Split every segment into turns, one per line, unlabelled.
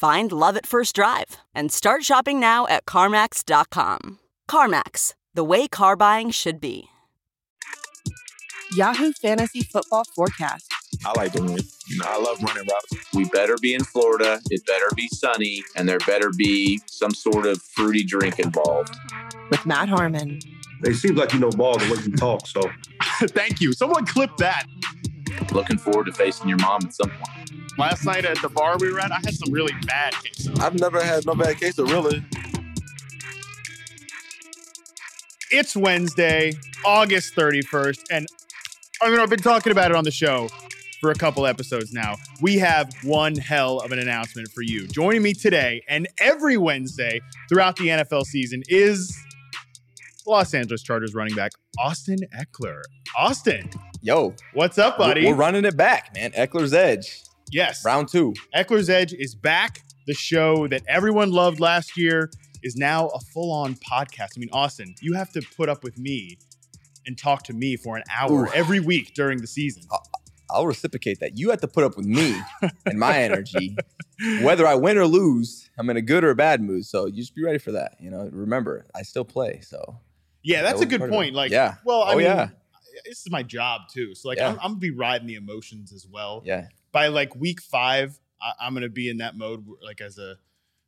Find love at first drive and start shopping now at CarMax.com. CarMax, the way car buying should be.
Yahoo Fantasy Football Forecast.
I like doing it.
You know, I love running routes.
We better be in Florida. It better be sunny, and there better be some sort of fruity drink involved.
With Matt Harmon.
It seems like you know ball the way you talk, so.
Thank you. Someone clip that.
Looking forward to facing your mom at some point.
Last night at the bar we were at, I had some really bad queso.
I've never had no bad queso, really.
It's Wednesday, August 31st, and I mean, I've been talking about it on the show for a couple episodes now. We have one hell of an announcement for you. Joining me today and every Wednesday throughout the NFL season is Los Angeles Chargers running back Austin Ekeler. Austin.
Yo.
What's up, buddy?
We're running it back, man. Ekeler's Edge.
Yes.
Round two.
Ekeler's Edge is back. The show that everyone loved last year is now a full on podcast. I mean, Austin, you have to put up with me and talk to me for an hour Ooh. every week during the season.
I'll, reciprocate that. You have to put up with me and my energy. Whether I win or lose, I'm in a good or a bad mood. So you just be ready for that. You know, remember, I still play. So
yeah, that's that a good point. Like, yeah. well, I oh, mean, yeah. this is my job too. So like, yeah. I'm, I'm, gonna be riding the emotions as well.
Yeah
by like week five, I, am gonna be in that mode like as a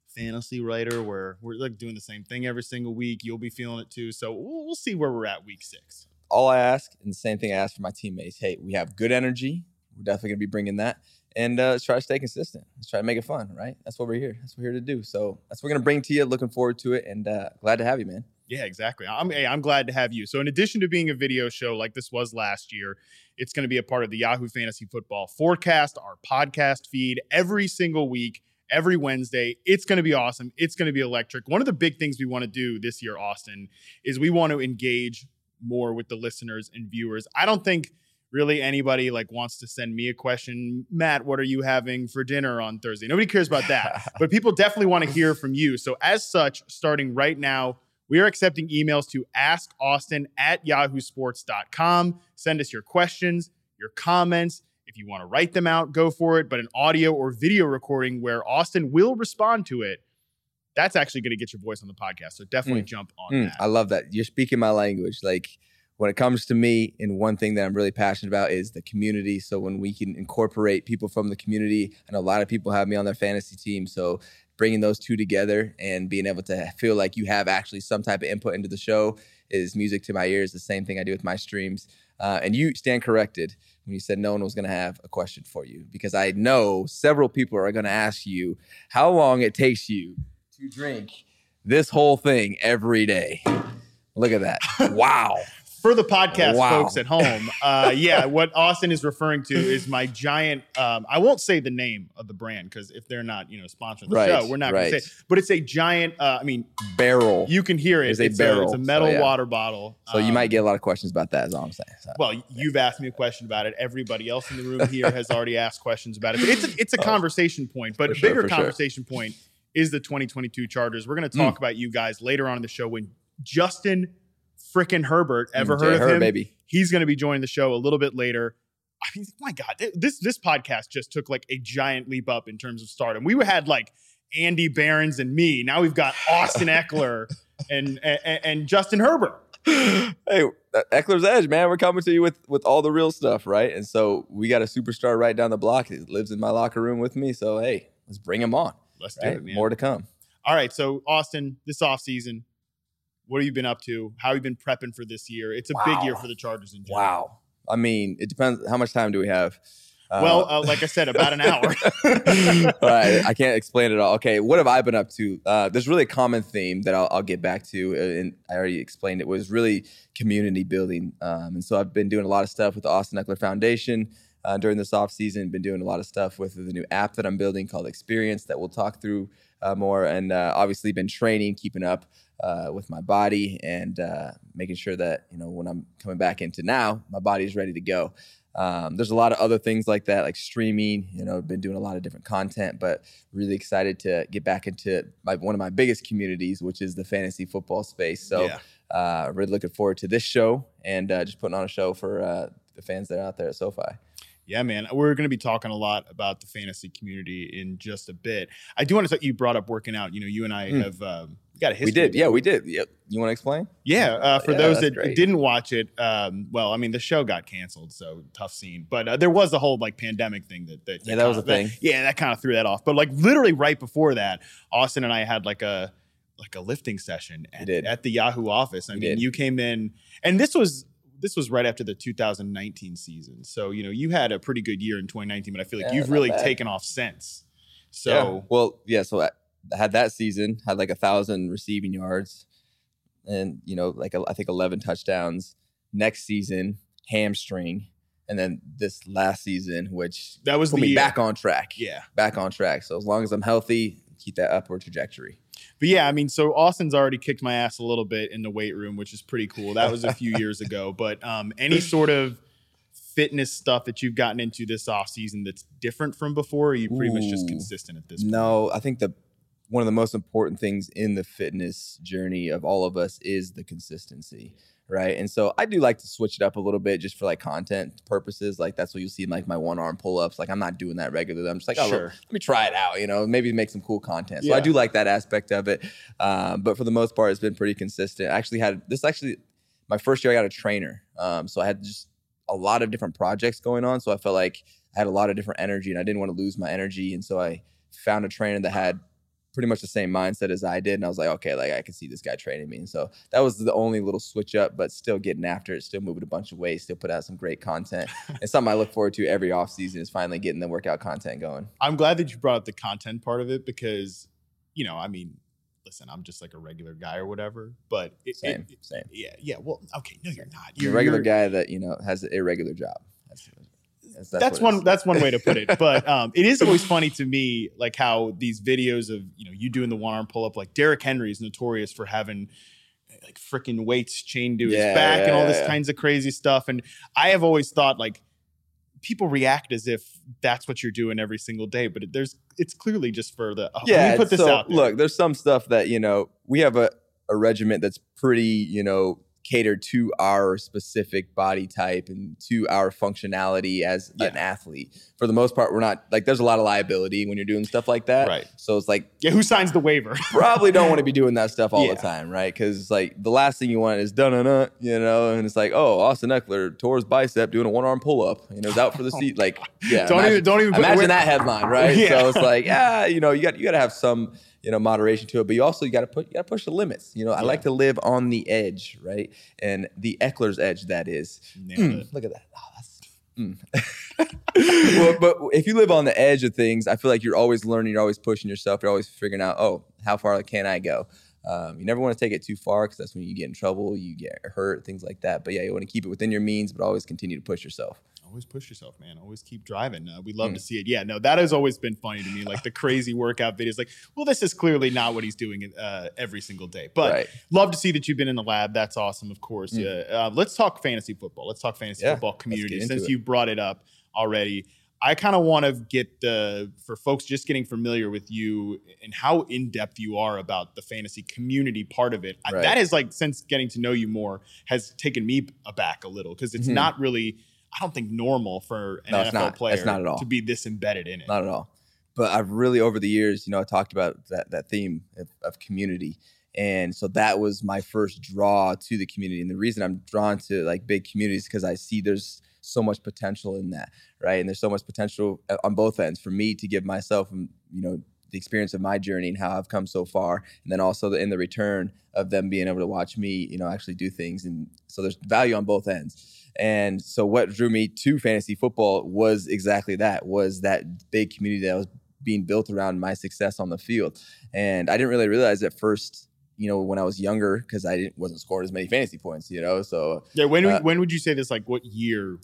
fantasy writer where we're like doing the same thing every single week. You'll be feeling it too. So we'll, we'll see where we're at week six.
All I ask, and the same thing I ask for my teammates: Hey, we have good energy. We're definitely gonna be bringing that, and uh, let's try to stay consistent. Let's try to make it fun, right? That's what we're here. That's what we're here to do. So that's what we're gonna bring to you. Looking forward to it, and uh, glad to have you, man.
Yeah, exactly. I'm hey, I'm glad to have you. So in addition to being a video show like this was last year, it's going to be a part of the Yahoo Fantasy Football Forecast, our podcast feed every single week, every Wednesday. It's going to be awesome. It's going to be electric. One of the big things we want to do this year, Austin, is we want to engage more with the listeners and viewers. I don't think really anybody like wants to send me a question matt what are you having for dinner on thursday nobody cares about that but people definitely want to hear from you so as such starting right now we are accepting emails to askaustin at yahoosports.com. Send us your questions, your comments. If you want to write them out, go for it. But an audio or video recording where Austin will respond to it, that's actually going to get your voice on the podcast. So definitely mm. jump on mm. that.
I love that. You're speaking my language. Like, when it comes to me and one thing that i'm really passionate about is the community so when we can incorporate people from the community and a lot of people have me on their fantasy team so bringing those two together and being able to feel like you have actually some type of input into the show is music to my ears. The same thing I do with my streams. Uh, and you stand corrected when you said no one was going to have a question for you because I know several people are going to ask you how long it takes you to drink this whole thing every day. Look at that. wow
for the podcast wow. folks at home, uh, yeah, what Austin is referring to is my giant. Um, I won't say the name of the brand because if they're not, you know, sponsoring the right, show, we're not right. going to say. It. But it's a giant. Uh, I mean,
barrel.
You can hear
it. It's, it's a barrel.
A, it's a metal so, yeah. water bottle.
So um, you might um, get a lot of questions about that. Is all I'm saying. So,
well, yeah. you've asked me a question about it. Everybody else in the room here has already asked questions about it. But it's a, it's a oh, conversation point, but a sure, bigger conversation sure. point is the 2022 Chargers. We're going to hmm. talk mm. about you guys later on in the show when Justin freaking Herbert. Mm, Ever heard of him?
Baby.
He's going to be joining the show a little bit later. I mean, my God, this this podcast just took like a giant leap up in terms of stardom. We had like Andy Behrens and me. Now we've got Austin Ekeler and, and, and Justin Herbert.
Hey, Ekeler's Edge, man. We're coming to you with with all the real stuff, right? And so we got a superstar right down the block. He lives in my locker room with me. So hey, let's bring him on.
Let's right? do it. Man.
More to come.
All right. So Austin, this offseason, what have you been up to? How have you been prepping for this year? It's a wow. big year for the Chargers in general.
Wow. I mean, it depends. How much time do we have?
Uh, well, uh, like I said, about an hour.
I can't explain it all. Okay, what have I been up to? Uh, there's really a common theme that I'll, I'll, get back to, uh, and I already explained it was really community building. Um, and so I've been doing a lot of stuff with the Austin Ekeler Foundation. Uh, during this off season, been doing a lot of stuff with the new app that I'm building called Experience that we'll talk through uh, more, and obviously been training, keeping up uh, with my body and uh, making sure that you know when I'm coming back into now, my body is ready to go. Um, there's a lot of other things like that, like streaming. You know, I've been doing a lot of different content, but really excited to get back into my, one of my biggest communities, which is the fantasy football space. So, yeah. uh, really looking forward to this show and uh, just putting on a show for uh, the fans that are out there at SoFi.
Yeah, man. Uh, we're going to be talking a lot about the fantasy community in just a bit. I do want to talk, you brought up working out. You know, you and I mm. have um, got a history.
We did. Yeah, we did. Yep. You want to explain?
Yeah. Uh, for yeah, those that great. didn't watch it, um, well, I mean, the show got canceled, so tough scene. But uh, there was a whole like pandemic thing that, that, that
yeah, that was a thing. That,
yeah, that kind of threw that off. But like literally right before that, Austin and I had like a like a lifting session at, at the Yahoo office. I mean, you came in, and this was this was right after the 2019 season. So, you know, you had a pretty good year in 2019, but I feel like yeah, you've really bad. taken off since. So,
yeah. well, yeah. So I had that season, had like a thousand receiving yards and, you know, like I think 11 touchdowns. Next season, hamstring. And then this last season, which
that was put
me back on track.
Yeah.
Back on track. So as long as I'm healthy, keep that upward trajectory
but yeah, I mean, so Austin's already kicked my ass a little bit in the weight room, which is pretty cool. That was a few years ago, but um, any sort of fitness stuff that you've gotten into this off season that's different from before? are you pretty Ooh, much just consistent at this? Point?
No, I think the one of the most important things in the fitness journey of all of us is the consistency right? And so I do like to switch it up a little bit just for like content purposes. Like that's what you'll see in like my one arm pull ups. Like I'm not doing that regularly. I'm just like, oh, sure. let, let me try it out. You know, maybe make some cool content. So yeah. I do like that aspect of it. Um, but for the most part, it's been pretty consistent. I actually had this actually my first year. I got a trainer, um, so I had just a lot of different projects going on. So I felt like I had a lot of different energy, and I didn't want to lose my energy. And so I found a trainer that had pretty much the same mindset as I did. And I was like, okay, like I can see this guy training me. And so that was the only little switch up, but still getting after it, still moving a bunch of weight, still put out some great content. and something I look forward to every off season is finally getting the workout content going.
I'm glad that you brought up the content part of it because, you know, I mean, listen, I'm just like a regular guy or whatever. But it, same, it, same. Yeah, yeah. Well, okay, no, you're not.
You're a regular you're, guy that, you know, has an irregular job.
That's that's, that's one. That's one way to put it. But um, it is always funny to me, like how these videos of you know you doing the one arm pull up, like Derrick Henry is notorious for having like freaking weights chained to his yeah, back yeah, and all yeah, this kinds of crazy stuff. And I have always thought like people react as if that's what you're doing every single day, but there's it's clearly just for the oh, yeah. put this so,
out. There. Look, there's some stuff that you know we have a a regiment that's pretty you know cater to our specific body type and to our functionality as yeah. an athlete. For the most part, we're not like there's a lot of liability when you're doing stuff like that.
Right.
So it's like,
yeah, who signs the waiver?
probably don't want to be doing that stuff all yeah. the time, right? Because like the last thing you want is dun dun you know, and it's like, oh, Austin Ekeler tore his bicep doing a one arm pull up and it was out for the oh seat. Like,
yeah, don't imagine,
even
don't even
imagine that headline, right? Yeah. So it's like, yeah, you know, you got you got to have some you know moderation to it but you also you got to put you got to push the limits you know i yeah. like to live on the edge right and the ekeler's edge that is mm, look at that oh, that's Mm. well, but if you live on the edge of things, I feel like you're always learning, you're always pushing yourself, you're always figuring out, oh, how far can I go? Um, you never want to take it too far because that's when you get in trouble, you get hurt, things like that. But yeah, you want to keep it within your means, but always continue to push yourself
always push yourself, man. Always keep driving. Uh, we love mm. to hmm. see it. Yeah, no, that has always been funny to me. Like the crazy workout videos. Like, well, this is clearly not what he's doing uh, every single day. But right. love to see that you've been in the lab. That's awesome, of course. Mm. Uh, let's talk fantasy football. Let's talk fantasy yeah, football community. Since it. you brought it up already, I kind of want to get the for folks just getting familiar with you and how in depth you are about the fantasy community part of it. Right. I, that is like since getting to know you more has taken me aback a little because it's mm-hmm. not really I don't think normal for an no,
NFL not,
player
not at all.
to be this embedded in it.
Not at all. But I've really over the years, you know, I talked about that that theme of, of community. And so that was my first draw to the community. And the reason I'm drawn to like big communities because I see there's so much potential in that, right? And there's so much potential uh, on both ends for me to give myself, um, you know, the experience of my journey and how I've come so far, and then also the, in the return of them being able to watch me, you know, actually do things. And so there's value on both ends. And so what drew me to fantasy football was exactly that was that big community that was being built around my success on the field. And I didn't really realize at first you know when I was younger because I didn't, wasn't scoring as many fantasy points. You know, so
yeah. When uh, when would you say this? Like what year?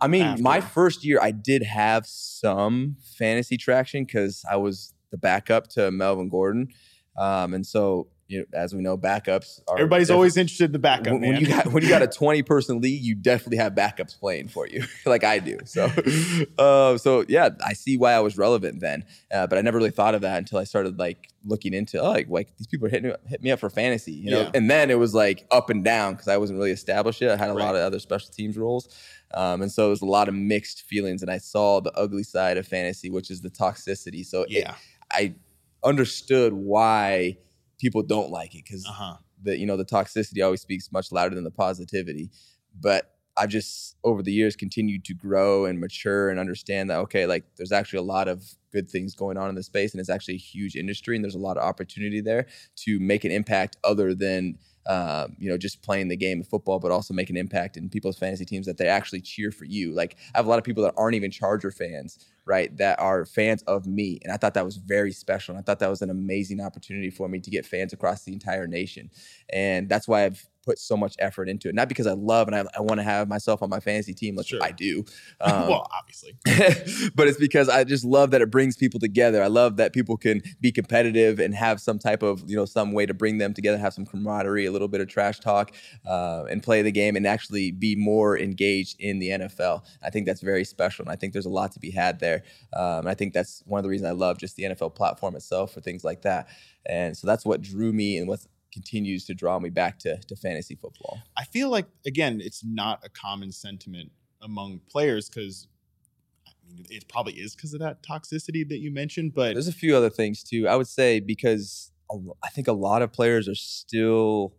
I mean, after? my first year, I did have some fantasy traction because I was the backup to Melvin Gordon, um, and so you know, as we know, backups. Are
Everybody's always interested in the backup. When,
when you got when you got a twenty person league, you definitely have backups playing for you, like I do. So, uh, so yeah, I see why I was relevant then, uh, but I never really thought of that until I started like looking into oh, like like these people are hitting hit me up for fantasy, you know. Yeah. And then it was like up and down because I wasn't really established yet. I had a right. lot of other special teams roles. Um, and so it was a lot of mixed feelings, and I saw the ugly side of fantasy, which is the toxicity. So yeah, it, I understood why people don't like it because uh-huh. the you know the toxicity always speaks much louder than the positivity. But I've just over the years continued to grow and mature and understand that okay, like there's actually a lot of good things going on in the space, and it's actually a huge industry, and there's a lot of opportunity there to make an impact other than um, you know just playing the game of football, but also make an impact in people's fantasy teams that they actually cheer for you. Like I have a lot of people that aren't even Charger fans right, that are fans of me. And I thought that was very special. And I thought that was an amazing opportunity for me to get fans across the entire nation. And that's why I've put so much effort into it. Not because I love and I, I want to have myself on my fantasy team, like sure. I do. Um,
well, obviously.
but it's because I just love that it brings people together. I love that people can be competitive and have some type of, you know, some way to bring them together, have some camaraderie, a little bit of trash talk, uh, and play the game and actually be more engaged in the NFL. I think that's very special. And I think there's a lot to be had there there. Um, I think that's one of the reasons I love just the NFL platform itself for things like that. And so that's what drew me and what continues to draw me back to, to fantasy football.
I feel like, again, it's not a common sentiment among players because it probably is because of that toxicity that you mentioned. But
there's a few other things too. I would say because I think a lot of players are still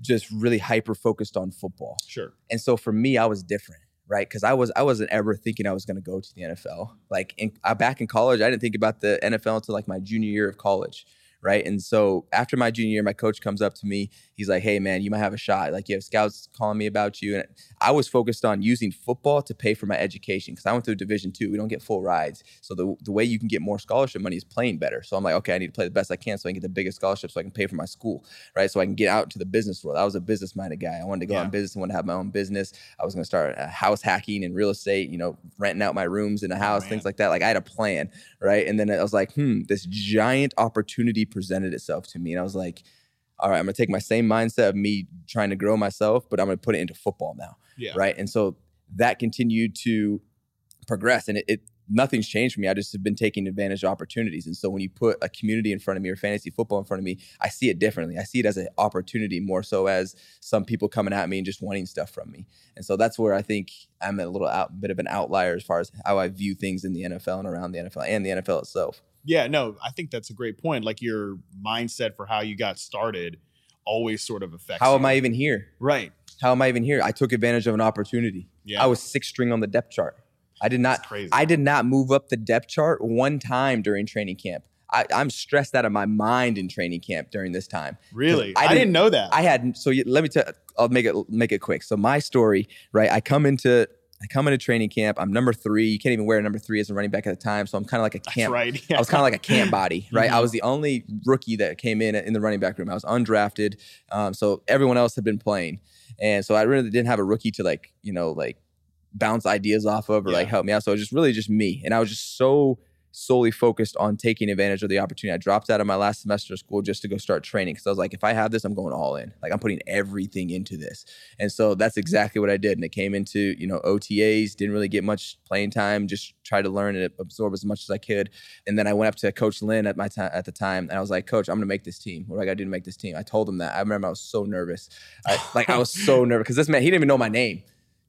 just really hyper focused on football.
Sure.
And so for me, I was different right? Because I was I wasn't ever thinking I was going to go to the NFL. Like in, uh, back in college, I didn't think about the NFL until like my junior year of college right? And so after my junior year, my coach comes up to me. He's like, "Hey, man, you might have a shot. Like, you have scouts calling me about you." And I was focused on using football to pay for my education because I went through Division two. We don't get full rides, so the the way you can get more scholarship money is playing better. So I'm like, okay, I need to play the best I can so I can get the biggest scholarship so I can pay for my school, right? So I can get out to the business world. I was a business minded guy. I wanted to go yeah. in business. I wanted to have my own business. I was going to start uh, house hacking and real estate. You know, renting out my rooms in a oh, house, oh, things like that. Like I had a plan, right? And then I was like, hmm, this giant opportunity presented itself to me. And I was like, all right, I'm gonna take my same mindset of me trying to grow myself, but I'm gonna put it into football now. Yeah. Right. And so that continued to progress. And it, it nothing's changed for me. I just have been taking advantage of opportunities. And so when you put a community in front of me or fantasy football in front of me, I see it differently. I see it as an opportunity more so as some people coming at me and just wanting stuff from me. And so that's where I think I'm a little out, bit of an outlier as far as how I view things in the NFL and around the NFL and the NFL itself.
Yeah, no, I think that's a great point. Like your mindset for how you got started always sort of affects.
How
you.
am I even here?
Right.
How am I even here? I took advantage of an opportunity. Yeah. I was six string on the depth chart. I did not. crazy. I did not move up the depth chart one time during training camp. I, am stressed out of my mind in training camp during this time.
Really, I didn't, I didn't, know that.
I had so you, let me tell. I'll make it make it quick. So my story, right? I come into I come into training camp. I'm number three. You can't even wear number three as a running back at the time. So I'm kind of like a camp. That's right. Yeah. I was kind of like a camp body, right? Mm-hmm. I was the only rookie that came in in the running back room. I was undrafted. Um, so everyone else had been playing. And so I really didn't have a rookie to like, you know, like bounce ideas off of or yeah. like help me out. So it was just really just me. And I was just so solely focused on taking advantage of the opportunity. I dropped out of my last semester of school just to go start training because I was like, if I have this, I'm going all in. Like I'm putting everything into this. And so that's exactly what I did. And it came into, you know, OTAs, didn't really get much playing time, just tried to learn and absorb as much as I could. And then I went up to Coach Lynn at my time at the time and I was like, Coach, I'm gonna make this team. What do I gotta do to make this team? I told him that. I remember I was so nervous. I, like I was so nervous because this man, he didn't even know my name. He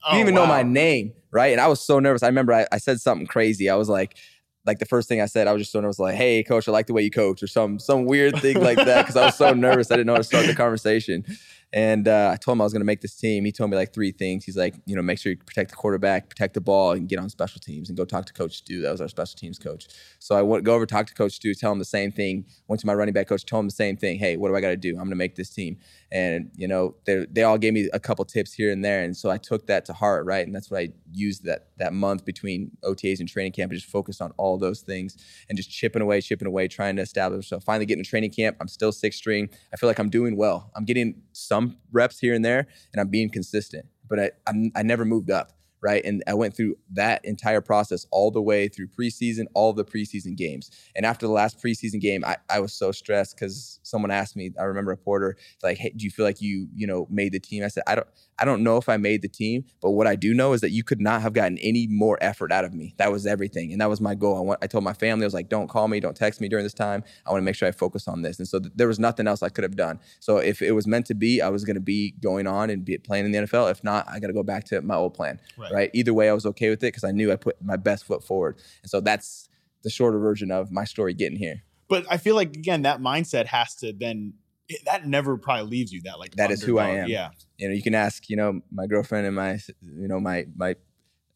oh, didn't oh, even wow. know my name, right? And I was so nervous. I remember I, I said something crazy. I was like, like the first thing I said, I was just so nervous, like, "Hey, coach, I like the way you coach," or some some weird thing like that, because I was so nervous, I didn't know how to start the conversation. And uh, I told him I was going to make this team. He told me like three things. He's like, you know, make sure you protect the quarterback, protect the ball, and get on special teams and go talk to Coach Stu. That was our special teams coach. So I went, go over, talk to Coach Stu, tell him the same thing. Went to my running back coach, told him the same thing. Hey, what do I got to do? I'm going to make this team. And, you know, they all gave me a couple tips here and there. And so I took that to heart, right? And that's what I used that, that month between OTAs and training camp. and just focused on all those things and just chipping away, chipping away, trying to establish. So finally getting to training camp. I'm still six string. I feel like I'm doing well. I'm getting some some reps here and there, and I'm being consistent. But I I'm, i never moved up, right? And I went through that entire process all the way through preseason, all the preseason games. And after the last preseason game, I, I was so stressed because someone asked me. I remember a reporter like, "Hey, do you feel like you you know made the team?" I said, "I don't. I don't know if I made the team, but what I do know is that you could not have gotten any more effort out of me. That was everything. And that was my goal. I, I told my family, I was like, don't call me, don't text me during this time. I want to make sure I focus on this. And so th- there was nothing else I could have done. So if it was meant to be, I was going to be going on and be playing in the NFL. If not, I got to go back to my old plan. Right. right? Either way, I was okay with it because I knew I put my best foot forward. And so that's the shorter version of my story getting here.
But I feel like again that mindset has to then that never probably leaves you that like
that is who I am.
Yeah.
You know, you can ask, you know, my girlfriend and my you know, my my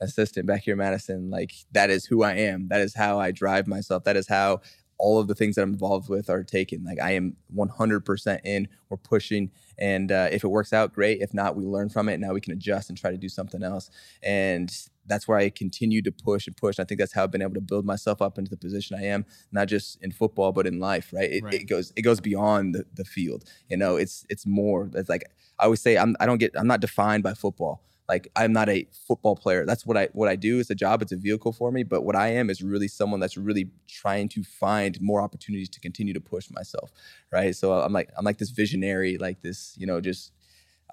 assistant back here Madison, like that is who I am. That is how I drive myself. That is how all of the things that I'm involved with are taken. Like I am 100% in. We're pushing, and uh, if it works out, great. If not, we learn from it. Now we can adjust and try to do something else. And that's where I continue to push and push. I think that's how I've been able to build myself up into the position I am, not just in football but in life. Right? It, right. it goes it goes beyond the, the field. You know, it's it's more. It's like I always say, I'm I don't get I'm not defined by football like I'm not a football player. That's what I what I do. It's a job. It's a vehicle for me. But what I am is really someone that's really trying to find more opportunities to continue to push myself, right? So I'm like I'm like this visionary, like this, you know, just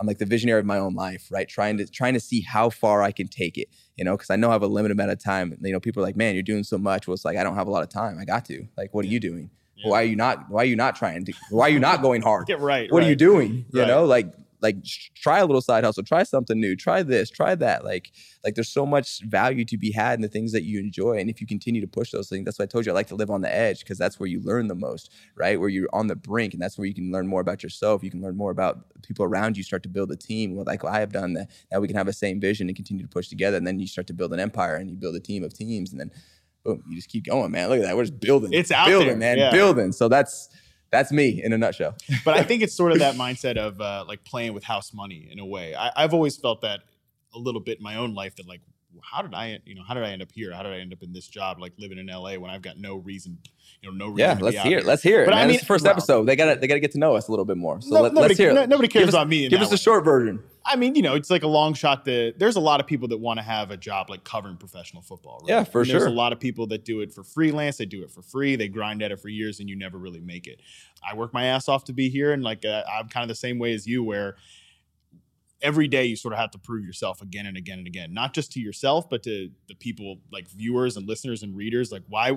I'm like the visionary of my own life, right? Trying to trying to see how far I can take it, you know, because I know I have a limited amount of time. You know, people are like, "Man, you're doing so much." Well, it's like I don't have a lot of time. I got to. Like, what yeah. are you doing? Yeah. Why are you not? Why are you not trying to? Why are you not going hard?
Get right. What right.
are you doing? You right. know, like like try a little side hustle try something new try this try that like like there's so much value to be had in the things that you enjoy and if you continue to push those things that's why i told you i like to live on the edge because that's where you learn the most right where you're on the brink and that's where you can learn more about yourself you can learn more about people around you start to build a team well, like well, i have done that now we can have the same vision and continue to push together and then you start to build an empire and you build a team of teams and then boom you just keep going man look at that we're just building
it's out
building there.
man
yeah. building so that's that's me in a nutshell.
but I think it's sort of that mindset of uh, like playing with house money in a way. I, have always felt that a little bit in my own life that like how did I, you know, how did I end up here? How did I end up in this job, like living in LA when I've got no reason, you know, no reason. Yeah,
let's hear
it.
Let's hear it. But man. I mean, first well, episode. They got to they got to get to know us a little bit more. So no, let, nobody, us hear.
No, nobody cares give about
us, me. give
us
the short version.
I mean, you know, it's like a long shot. That there's a lot of people that want to have a job like covering professional football. Right?
Yeah,
for and
sure.
There's a lot of people that do it for freelance. They do it for free. They grind at it for years, and you never really make it. I work my ass off to be here, and like uh, I'm kind of the same way as you, where every day you sort of have to prove yourself again and again and again not just to yourself but to the people like viewers and listeners and readers like why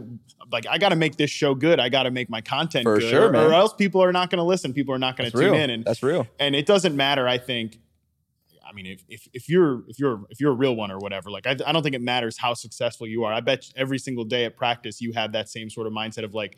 like i gotta make this show good i gotta make my content For good sure, or, or, else people are not gonna listen people are not gonna that's tune real. in and
that's real
and it doesn't matter i think I mean, if, if, if you're if you're if you're a real one or whatever, like I, I don't think it matters how successful you are. I bet every single day at practice you have that same sort of mindset of like,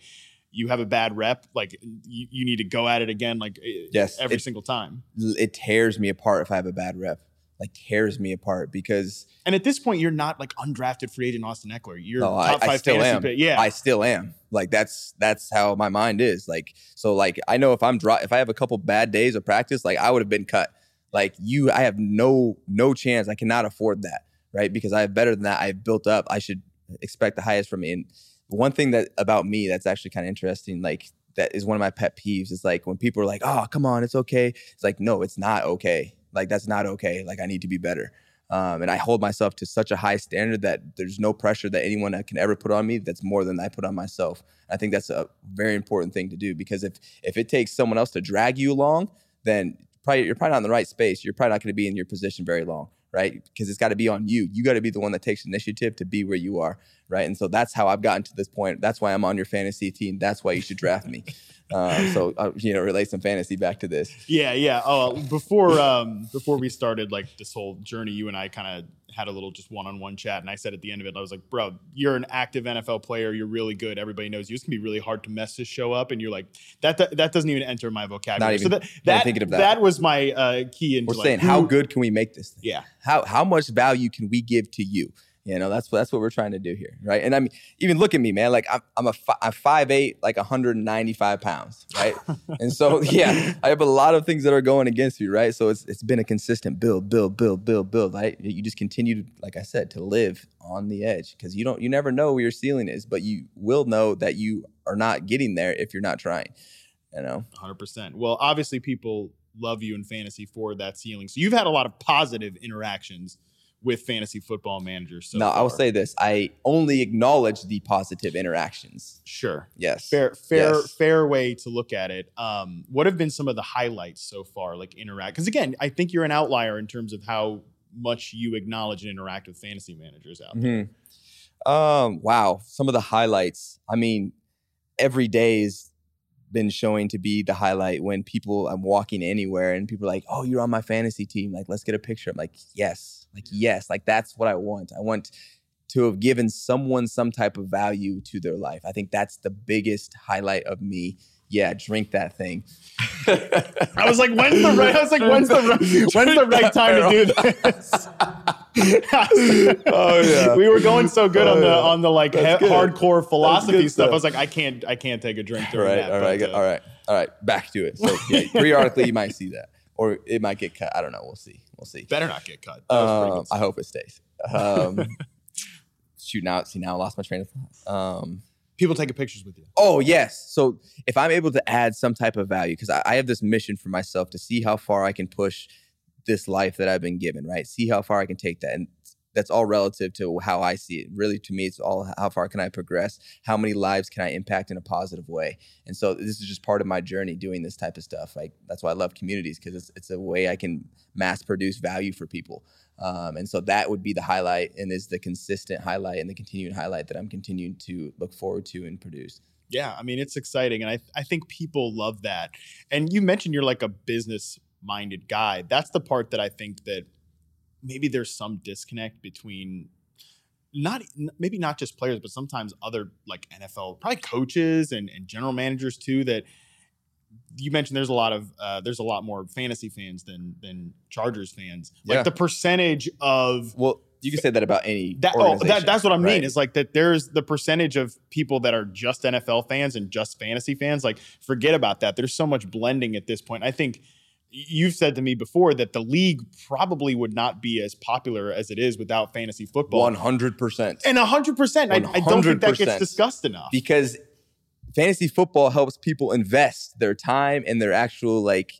you have a bad rep, like you, you need to go at it again, like
yes,
every it, single time.
It tears me apart if I have a bad rep. Like tears me apart because.
And at this point, you're not like undrafted free agent Austin Ekeler. You're no, top I, five I
still am.
Pick.
Yeah, I still am. Like that's that's how my mind is. Like so, like I know if I'm dry, if I have a couple bad days of practice, like I would have been cut. Like you, I have no no chance. I cannot afford that, right? Because I have better than that. I've built up. I should expect the highest from me. And one thing that about me that's actually kind of interesting, like that is one of my pet peeves is like when people are like, "Oh, come on, it's okay." It's like, no, it's not okay. Like that's not okay. Like I need to be better. Um, and I hold myself to such a high standard that there's no pressure that anyone can ever put on me that's more than I put on myself. I think that's a very important thing to do because if if it takes someone else to drag you along, then probably you're probably not in the right space. You're probably not going to be in your position very long right? Because it's got to be on you. You got to be the one that takes initiative to be where you are, right? And so that's how I've gotten to this point. That's why I'm on your fantasy team. That's why you should draft me. Um, so uh, you know, relate some fantasy back to this.
Yeah, yeah. Oh, before um, before we started like this whole journey, you and I kind of had a little just one-on-one chat, and I said at the end of it, I was like, "Bro, you're an active NFL player. You're really good. Everybody knows you. It's gonna be really hard to mess this show up." And you're like, "That that, that doesn't even enter my vocabulary." Even, so that that, that. that, was my uh, key.
Into We're like, saying, who, how good can we make this?
Thing? Yeah.
How how much value can we give to you? You know, that's that's what we're trying to do here, right? And I mean, even look at me, man. Like I'm, I'm a fi- I'm five eight, like 195 pounds, right? and so yeah, I have a lot of things that are going against me, right? So it's it's been a consistent build, build, build, build, build. Right? You just continue to, like I said, to live on the edge because you don't you never know where your ceiling is, but you will know that you are not getting there if you're not trying. You know,
100. percent Well, obviously, people love you in fantasy for that ceiling. So you've had a lot of positive interactions with fantasy football managers. So no, I
will say this: I only acknowledge the positive interactions.
Sure.
Yes.
Fair, fair, yes. fair way to look at it. Um, what have been some of the highlights so far? Like interact, because again, I think you're an outlier in terms of how much you acknowledge and interact with fantasy managers out Mm-hmm. Um,
wow, some of the highlights. I mean, every day has been showing to be the highlight when people I'm walking anywhere and people are like, "Oh, you're on my fantasy team. Like, let's get a picture." I'm like, "Yes." Like, yes, like that's what I want. I want to have given someone some type of value to their life. I think that's the biggest highlight of me. Yeah, drink that thing.
I was like, when's the right? I was like, when's the right, when's the right time to do this? oh yeah, we were going so good oh, on the oh, yeah. on the like he- hardcore philosophy stuff. stuff. I was like, I can't, I can't take a drink during
all right,
that.
All right, but, uh, all right, all right. Back to it. So yeah, periodically you might see that, or it might get cut. I don't know. We'll see. We'll see.
Better not get cut. Um,
I hope it stays. Um, out. see now I lost my train of thought. Um,
People taking pictures with you.
Oh yes. So if I'm able to add some type of value, because I, I have this mission for myself to see how far I can push this life that I've been given. Right. See how far I can take that, and that's all relative to how I see it. Really, to me, it's all how far can I progress? How many lives can I impact in a positive way? And so this is just part of my journey doing this type of stuff. Like that's why I love communities because it's it's a way I can mass produce value for people. Um, and so that would be the highlight and is the consistent highlight and the continuing highlight that I'm continuing to look forward to and produce.
Yeah, I mean, it's exciting. And I, th- I think people love that. And you mentioned you're like a business minded guy. That's the part that I think that maybe there's some disconnect between not maybe not just players, but sometimes other like NFL probably coaches and, and general managers too. That you mentioned there's a lot of uh, there's a lot more fantasy fans than than Chargers fans. Like yeah. the percentage of
well, you can say that about any. That, oh, that,
that's what I mean. Right? Is like that there's the percentage of people that are just NFL fans and just fantasy fans. Like forget about that. There's so much blending at this point. I think you've said to me before that the league probably would not be as popular as it is without fantasy football. 100%. And 100%. 100%. I, I don't think that gets discussed enough.
Because fantasy football helps people invest their time and their actual like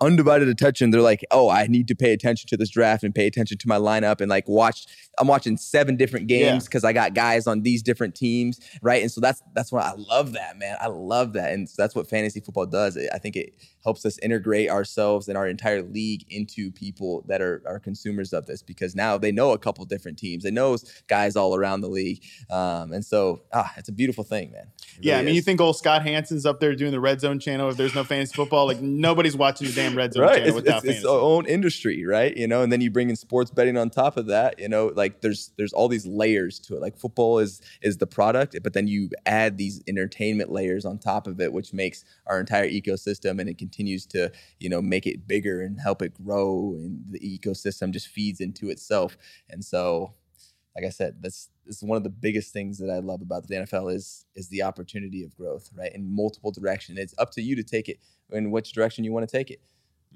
undivided attention. They're like, oh, I need to pay attention to this draft and pay attention to my lineup and like watch. I'm watching seven different games because yeah. I got guys on these different teams, right? And so that's that's why I love that, man. I love that, and so that's what fantasy football does. I think it helps us integrate ourselves and our entire league into people that are are consumers of this because now they know a couple different teams. They know guys all around the league, um, and so ah, it's a beautiful thing, man.
Really yeah, I mean, is. you think old Scott Hanson's up there doing the red zone channel? If there's no fantasy football, like nobody's watching the damn damn red zone right. It's, it's, it's,
own industry, right? You know, and then you bring in sports betting on top of that. You know, like there's there's all these layers to it. Like football is is the product, but then you add these entertainment layers on top of it, which makes our entire ecosystem, and it continues to you know make it bigger and help it grow, and the ecosystem just feeds into itself. And so, like I said, that's is one of the biggest things that I love about the NFL is is the opportunity of growth, right? In multiple direction. It's up to you to take it in which direction you want to take it.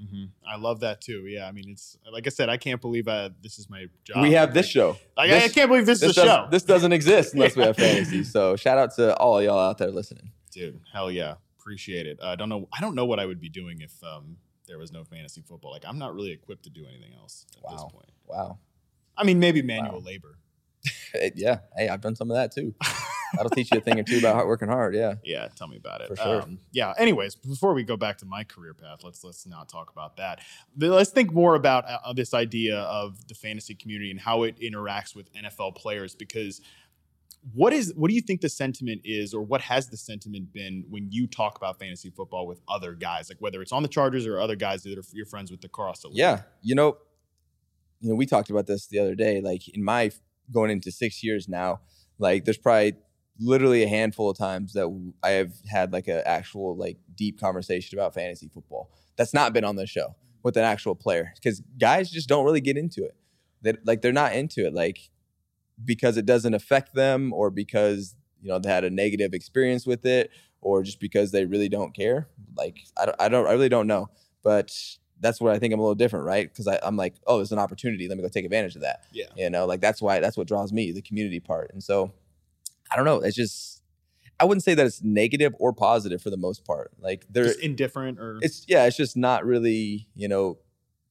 Mm-hmm. I love that too. Yeah, I mean, it's like I said, I can't believe uh, this is my job.
We have this show.
Like, this, I can't believe this, this is a show.
This doesn't exist unless we have fantasy. So shout out to all y'all out there listening.
Dude, hell yeah, appreciate it. Uh, I uh, don't know. I don't know what I would be doing if um, there was no fantasy football. Like I'm not really equipped to do anything else at wow. this point.
Wow.
I mean, maybe manual wow. labor.
yeah. Hey, I've done some of that too. that'll teach you a thing or two about working hard. Yeah.
Yeah. Tell me about it. For sure. Um, yeah. Anyways, before we go back to my career path, let's let's not talk about that. Let's think more about uh, this idea of the fantasy community and how it interacts with NFL players because what is what do you think the sentiment is or what has the sentiment been when you talk about fantasy football with other guys like whether it's on the chargers or other guys that are your friends with the cross
the
yeah
you know you know we talked about this the other day like in my going into six years now like there's probably literally a handful of times that I have had like an actual like deep conversation about fantasy football. That's not been on the show with an actual player because guys just don't really get into it. They, like they're not into it like because it doesn't affect them or because you know they had a negative experience with it or just because they really don't care. Like I don't, I don't, I really don't know. But that's where I think I'm a little different, right? Because I'm like, oh, there's an opportunity. Let me go take advantage of that. Yeah. You know, like that's why that's what draws me, the community part. And so I don't know. It's just I wouldn't say that it's negative or positive for the most part. Like they're just
indifferent or
it's yeah, it's just not really, you know,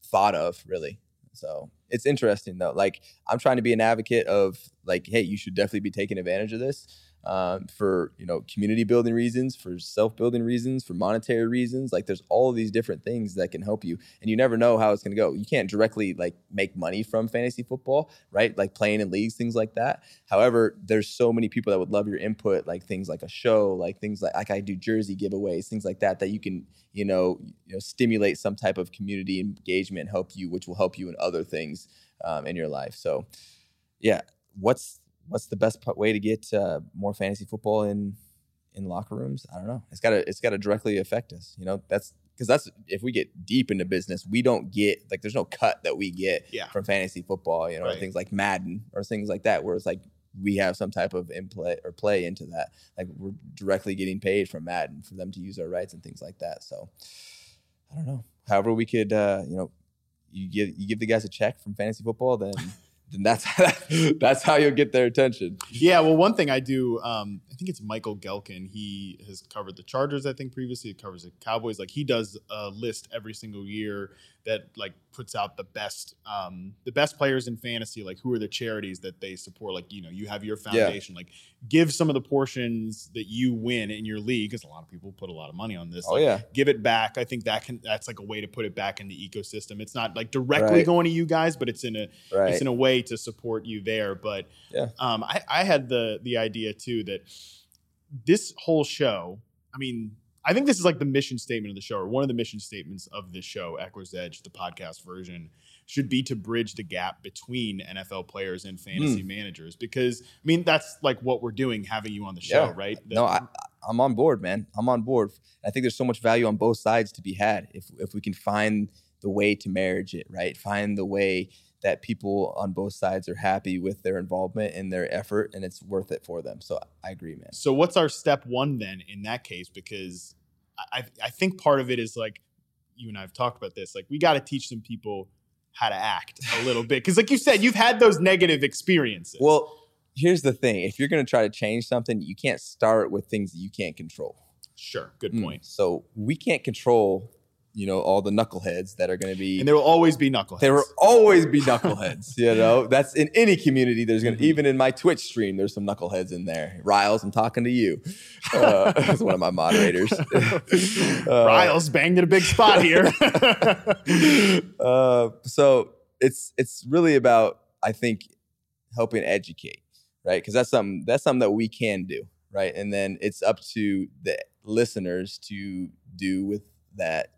thought of really. So it's interesting though. Like I'm trying to be an advocate of like, hey, you should definitely be taking advantage of this uh, for you know community building reasons, for self building reasons, for monetary reasons. Like there's all these different things that can help you, and you never know how it's going to go. You can't directly like make money from fantasy football, right? Like playing in leagues, things like that. However, there's so many people that would love your input, like things like a show, like things like like I do jersey giveaways, things like that, that you can you know you know stimulate some type of community engagement, help you, which will help you in other things um, in your life. So, yeah, what's what's the best way to get uh, more fantasy football in in locker rooms? I don't know. It's got to it's got to directly affect us. You know, that's because that's if we get deep into business, we don't get like there's no cut that we get yeah. from fantasy football. You know, right. things like Madden or things like that, where it's like we have some type of input or play into that. Like we're directly getting paid from Madden for them to use our rights and things like that. So I don't know. However, we could uh, you know you give you give the guys a check from fantasy football, then then that's that's how you'll get their attention.
Yeah, well, one thing I do, um, I think it's Michael Gehlken. He has covered the Chargers, I think previously. He covers the Cowboys. Like he does a list every single year that like puts out the best um, the best players in fantasy. Like who are the charities that they support? Like you know, you have your foundation. Yeah. Like give some of the portions that you win in your league because a lot of people put a lot of money on this.
Oh
like,
yeah,
give it back. I think that can that's like a way to put it back in the ecosystem. It's not like directly right. going to you guys, but it's in a right. it's in a way to support you there. But yeah, um, I, I had the the idea too that this whole show. I mean, I think this is like the mission statement of the show, or one of the mission statements of the show, Ekeler's Edge, the podcast version, should be to bridge the gap between NFL players and fantasy mm. managers because I mean that's like what we're doing having you on the show, yeah. right?
The- no, I, I'm on board, man. I'm on board. I think there's so much value on both sides to be had if if we can find the way to marriage it, right? Find the way that people on both sides are happy with their involvement and their effort and it's worth it for them. So I agree, man.
So what's our step one then in that case? Because I, I think part of it is like you and I have talked about this, like we got to teach some people how to act a little bit. Because, like you said, you've had those negative experiences.
Well, here's the thing if you're going to try to change something, you can't start with things that you can't control.
Sure. Good hmm. point. Mm,
so we can't control you know all the knuckleheads that are going to be
and there will always be knuckleheads
there will always be knuckleheads you know that's in any community there's going to mm-hmm. even in my twitch stream there's some knuckleheads in there riles i'm talking to you uh, one of my moderators
uh, riles banged in a big spot here
uh, so it's it's really about i think helping educate right because that's something that's something that we can do right and then it's up to the listeners to do with that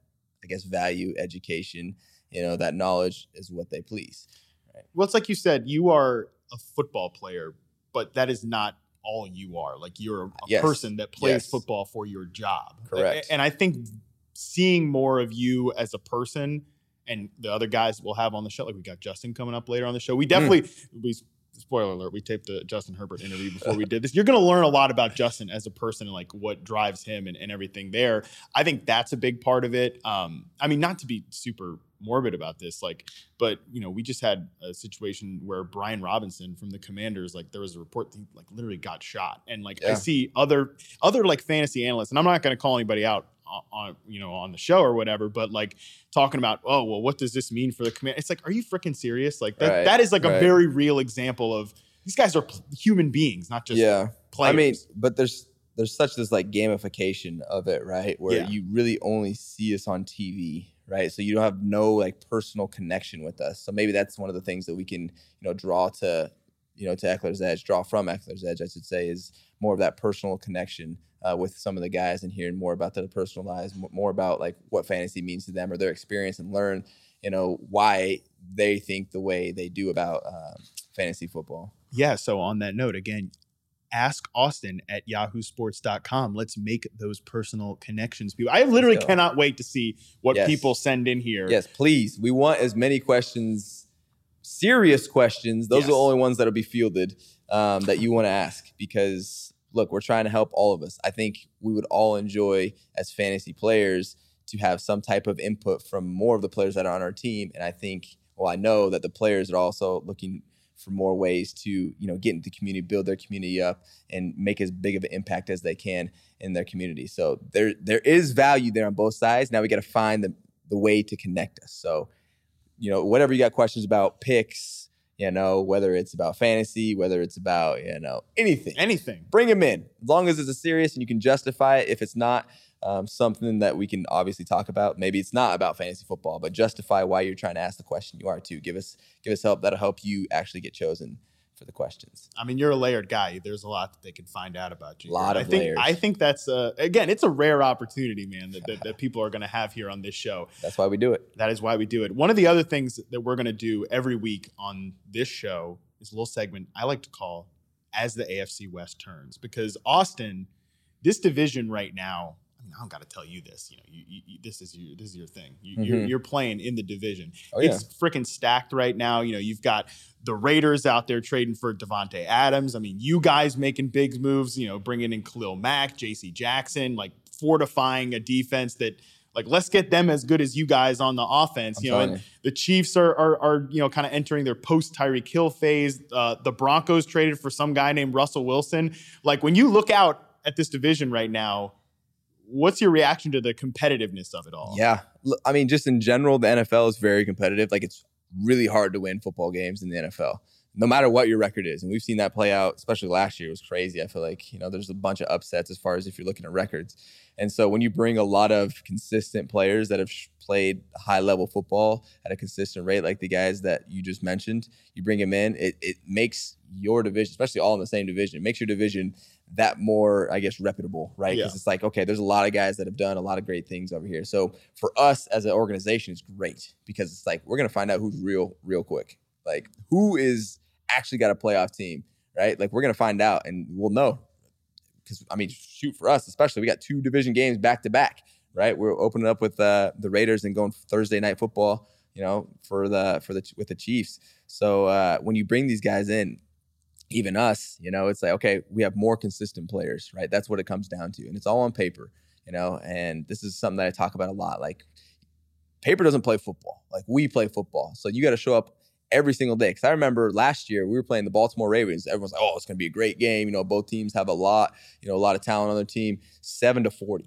I guess, value education. You know, that knowledge is what they please.
Right? Well, it's like you said, you are a football player, but that is not all you are. Like you're a, yes. person that plays yes. football for your job.
Correct.
And I think seeing more of you as a person and the other guys we'll have on the show, like we got Justin coming up later on the show. We hmm. definitely mm. we spoiler alert, we taped the Justin Herbert interview before we did this. You're going to learn a lot about Justin as a person and like what drives him and, and everything there. I think that's a big part of it. Um, I mean, not to be super morbid about this, like, but you know, we just had a situation where Brian Robinson from the Commanders, like, there was a report that he like literally got shot, and like yeah. I see other other like fantasy analysts, and I'm not going to call anybody out on you know on the show or whatever but like talking about oh well what does this mean for the command it's like are you freaking serious like that, right, that is like right. a very real example of these guys are p- human beings not just yeah players. i mean
but there's there's such this like gamification of it right where yeah. you really only see us on tv right so you don't have no like personal connection with us so maybe that's one of the things that we can you know draw to you know to ekeler's edge draw from ekeler's edge i should say is more of that personal connection uh, with some of the guys and hearing more about their personal lives, more about like what fantasy means to them or their experience, and learn you know why they think the way they do about uh, fantasy football.
Yeah. So on that note, again, ask austin at yahoosports.com let's make those personal connections people i literally cannot wait to see what yes. people send in here
yes please we want as many questions serious questions those yes. are the only ones that'll be fielded um, that you want to ask because look, we're trying to help all of us. I think we would all enjoy as fantasy players to have some type of input from more of the players that are on our team. And I think, well, I know that the players are also looking for more ways to, you know, get into the community, build their community up, and make as big of an impact as they can in their community. So there there is value there on both sides. Now we got to find the the way to connect us. So, you know, whatever you got questions about picks, you know, whether it's about fantasy, whether it's about, you know,
anything. Anything.
Bring him in. As long as it's a serious and you can justify it. If it's not um, something that we can obviously talk about, maybe it's not about fantasy football, but justify why you're trying to ask the question you are to. Give us give us help. That'll help you actually get chosen for the questions.
I mean, you're a layered guy. There's a lot that they can find out about you. A
lot I of I think, layers.
I think that's a, again, it's a rare opportunity, man, that, that, that people are going to have here on this show.
That's why we do it.
That is why we do it. One of the other things that we're going to do every week on this show is a little segment I like to call "As the AFC West Turns" because Austin, this division right now I don't got to tell you this. You know, you, you, this is your this is your thing. You, are mm-hmm. you're, you're playing in the division. Oh, it's freaking stacked right now. You know, you've got the Raiders out there trading for Davante Adams. I mean, you guys making big moves. You know, bringing in Khalil Mack, J.C. Jackson, like fortifying a defense that like let's get them as good as you guys on the offense. I'm you know, and you. the Chiefs are are, are you know kind of entering their post Tyreek Hill phase. Uh, the Broncos traded for some guy named Russell Wilson. Like when you look out at this division right now, what's your reaction to the competitiveness of it all?
Yeah. I mean, just in general, the NFL is very competitive. Like it's really hard to win football games in the NFL. No matter what your record is. And we've seen that play out, especially last year. It was crazy. I feel like, you know, there's a bunch of upsets as far as if you're looking at records. And so when you bring a lot of consistent players that have played high level football at a consistent rate, like the guys that you just mentioned, you bring them in, it, it makes your division, especially all in the same division, it makes your division that more, I guess, reputable, right? Because yeah. it's like, okay, there's a lot of guys that have done a lot of great things over here. So for us as an organization, it's great because it's like we're gonna find out who's real, real quick. Like who is actually got a playoff team, right? Like we're gonna find out and we'll know. Because I mean, shoot for us, especially we got two division games back to back, right? We're opening up with uh, the Raiders and going Thursday night football, you know, for the for the with the Chiefs. So uh, when you bring these guys in, even us, you know, it's like, okay, we have more consistent players, right? That's what it comes down to. And it's all on paper, you know, and this is something that I talk about a lot. Like, paper doesn't play football. Like, we play football. So you got to show up every single day. Cause I remember last year we were playing the Baltimore Ravens. Everyone's like, oh, it's going to be a great game. You know, both teams have a lot, you know, a lot of talent on their team. Seven to 40.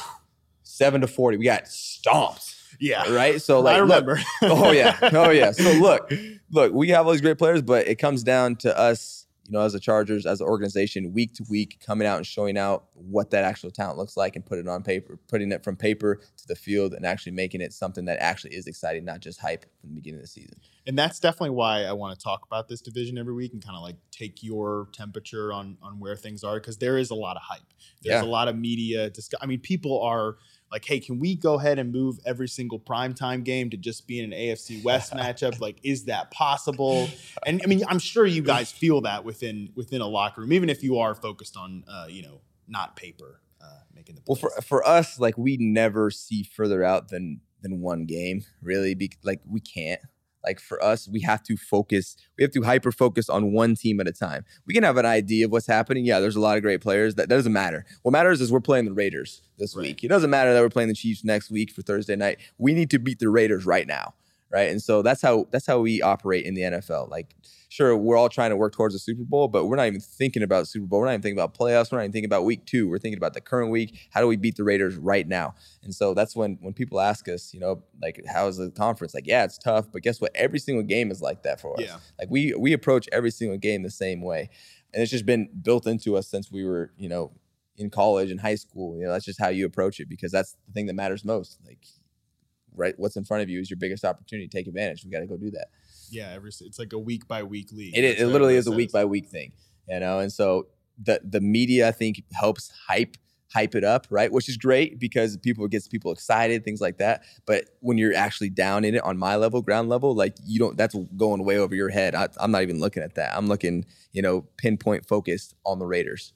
Seven to 40. We got stomped yeah. Right.
So like, I remember. Look,
oh yeah. Oh yeah. So look, look, we have all these great players, but it comes down to us, you know, as the Chargers, as an organization, week to week, coming out and showing out what that actual talent looks like and put it on paper, putting it from paper to the field and actually making it something that actually is exciting, not just hype from the beginning of the season.
And that's definitely why I want to talk about this division every week and kind of like take your temperature on on where things are because there is a lot of hype. There's yeah. a lot of media discuss. I mean, people are – like, hey, can we go ahead and move every single primetime game to just being an AFC West matchup? Like, is that possible? And I mean, I'm sure you guys feel that within within a locker room, even if you are focused on uh, you know not paper uh, making the. Plays.
Well, for for us, like we never see further out than than one game, really. Be, like we can't. Like for us, we have to focus, we have to hyper focus on one team at a time. We can have an idea of what's happening. Yeah, there's a lot of great players. That, that doesn't matter. What matters is we're playing the Raiders this right. week. It doesn't matter that we're playing the Chiefs next week for Thursday night. We need to beat the Raiders right now right? And so that's how that's how we operate in the NFL. Like, sure, we're all trying to work towards the Super Bowl, but we're not even thinking about Super Bowl. We're not even thinking about playoffs. We're not even thinking about Week Two. We're thinking about the current week. How do we beat the Raiders right now? And so that's when when people ask us, you know, like, how is the conference? Like, yeah, it's tough, but guess what? Every single game is like that for us. Yeah. Like we we approach every single game the same way, and it's just been built into us since we were, you know. In college and high school, you know, that's just how you approach it because that's the thing that matters most. Like right what's in front of you is your biggest opportunity take advantage we got to go do that
yeah every it's like a week by week league
it, it literally is a week by week thing you know and so the the media i think helps hype hype it up right which is great because people gets people excited things like that but when you're actually down in it on my level ground level like you don't that's going way over your head I, i'm not even looking at that i'm looking you know pinpoint focused on the raiders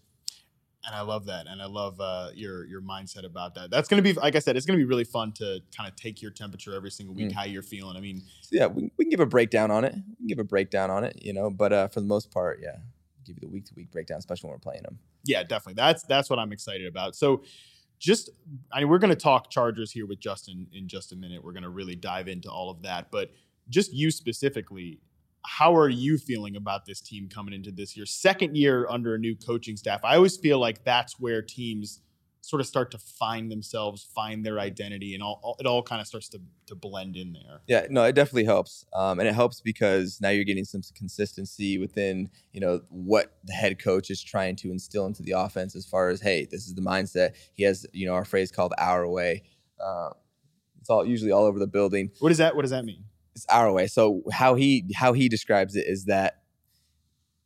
and I love that, and I love uh, your your mindset about that. That's going to be, like I said, it's going to be really fun to kind of take your temperature every single week, mm. how you're feeling. I mean,
yeah, we, we, can give a breakdown on it. We can give a breakdown on it, you know. But uh, for the most part, yeah, give you the week to week breakdown, especially when we're playing them.
Yeah, definitely. That's that's what I'm excited about. So, just I mean, we're going to talk Chargers here with Justin in just a minute. We're going to really dive into all of that, but just you specifically how are you feeling about this team coming into this year? Second year under a new coaching staff. I always feel like that's where teams sort of start to find themselves, find their identity, and all, all it all kind of starts to, to blend in there.
Yeah, no, it definitely helps, um, and it helps because now you're getting some consistency within you know what the head coach is trying to instill into the offense as far as hey, this is the mindset. He has you know our phrase called our way. Uh, um, it's all usually all over the building.
What does that What does that mean?
it's our way. So how he how he describes it is that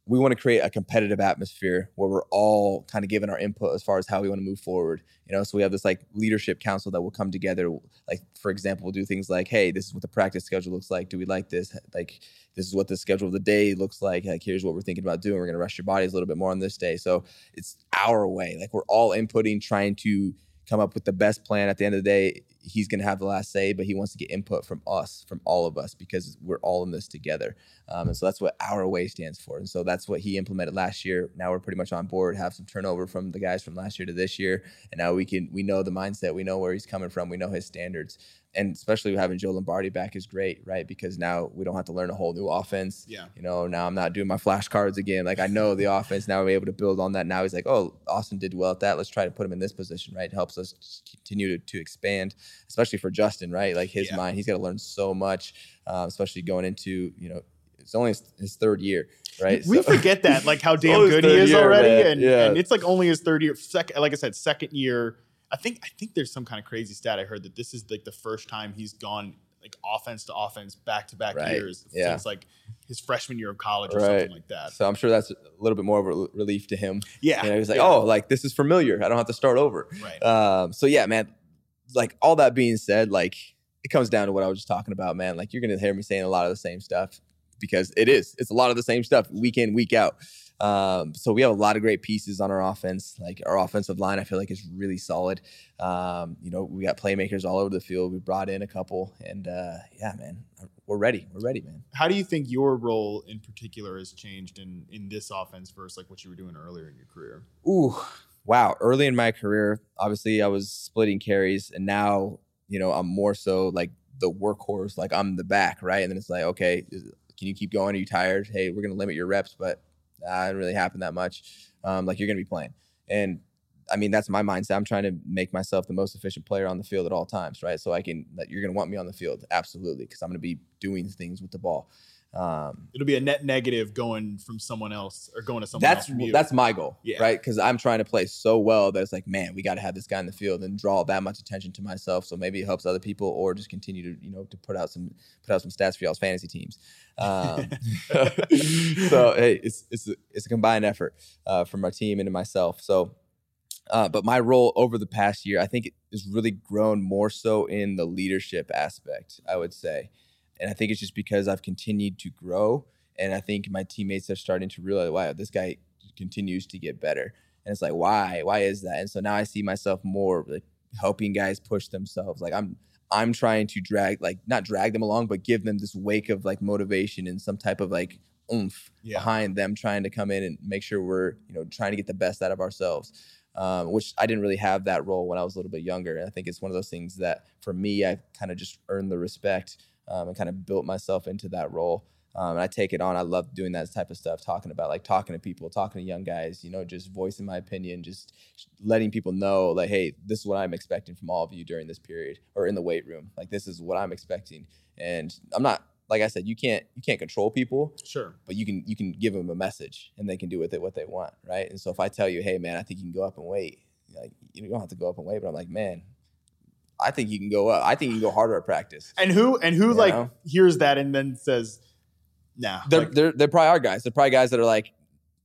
we want to create a competitive atmosphere where we're all kind of giving our input as far as how we want to move forward. You know, so we have this like leadership council that will come together. Like, for example, we'll do things like, hey, this is what the practice schedule looks like. Do we like this? Like, this is what the schedule of the day looks like. Like, here's what we're thinking about doing. We're going to rest your bodies a little bit more on this day. So it's our way. Like, we're all inputting, trying to come up with the best plan. At the end of the day, he's going to have the last say, but he wants to get input from us, from all of us, because we're all in this together. Um, and so that's what our way stands for. And so that's what he implemented last year. Now we're pretty much on board, have some turnover from the guys from last year to this year. And now we can, we know the mindset, we know where he's coming from, we know his standards and especially having Joe Lombardi back is great, right? Because now we don't have to learn a whole new offense. Yeah. You know, now I'm not doing my flashcards again. Like I know the offense. Now we're able to build on that. Now he's like, oh, Austin did well at that. Let's try to put him in this position, right? It helps us continue to, to expand, especially for Justin, right? Like his yeah. mind, he's got to learn so much, uh, especially going into, you know, it's only his, his third year, right?
We
so.
forget that, like how damn good he is year, already. And, yeah. and it's like only his third year, second, like I said, second year I think I think there's some kind of crazy stat I heard that this is like the first time he's gone like offense to offense back to back years yeah. since like his freshman year of college or right. something like that.
So I'm sure that's a little bit more of a relief to him.
Yeah,
you know, like, yeah.
oh,
like this is familiar. I don't have to start over. Right. Um, so yeah, man. Like all that being said, like it comes down to what I was just talking about, man. Like you're gonna hear me saying a lot of the same stuff because it is. It's a lot of the same stuff week in, week out. Um, so we have a lot of great pieces on our offense. Like our offensive line, I feel like is really solid. Um, you know, we got playmakers all over the field. We brought in a couple, and uh, yeah, man, we're ready. We're ready, man.
How do you think your role in particular has changed in in this offense versus like what you were doing earlier in your career?
Ooh, wow. Early in my career, obviously I was splitting carries, and now you know I'm more so like the workhorse. Like I'm the back, right? And then it's like, okay, can you keep going? Are you tired? Hey, we're gonna limit your reps, but did it really happened that much. Um, like you're going to be playing. And I mean, that's my mindset. I'm trying to make myself the most efficient player on the field at all times, right? So I can, that you're going to want me on the field, absolutely, because I'm going to be doing things with the ball.
Um, It'll be a net negative going from someone else or going to someone.
That's that's my goal, yeah. right? Because I'm trying to play so well that it's like, man, we got to have this guy in the field and draw that much attention to myself. So maybe it helps other people, or just continue to you know to put out some put out some stats for y'all's fantasy teams. Um, so hey, it's it's a, it's a combined effort uh, from our team and myself. So uh, but my role over the past year, I think, has really grown more so in the leadership aspect. I would say and I think it's just because I've continued to grow. And I think my teammates are starting to realize, wow, this guy continues to get better. And it's like, why? Why is that? And so now I see myself more like helping guys push themselves. Like I'm I'm trying to drag, like not drag them along, but give them this wake of like motivation and some type of like oomph yeah. behind them trying to come in and make sure we're, you know, trying to get the best out of ourselves. Um, which I didn't really have that role when I was a little bit younger. And I think it's one of those things that for me, I kind of just earned the respect um, and kind of built myself into that role. Um, and I take it on. I love doing that type of stuff, talking about like talking to people, talking to young guys, you know, just voicing my opinion, just letting people know, like, hey, this is what I'm expecting from all of you during this period or in the weight room. Like, this is what I'm expecting. And I'm not, like I said, you can't you can't control people,
sure,
but you can you can give them a message and they can do with it what they want, right? And so if I tell you, hey, man, I think you can go up and wait, like you don't have to go up and wait, but I'm like, man, I think you can go up. I think you can go harder at practice.
And who and who you like know? hears that and then says, "Nah."
They're,
like,
they're they're probably our guys. They're probably guys that are like,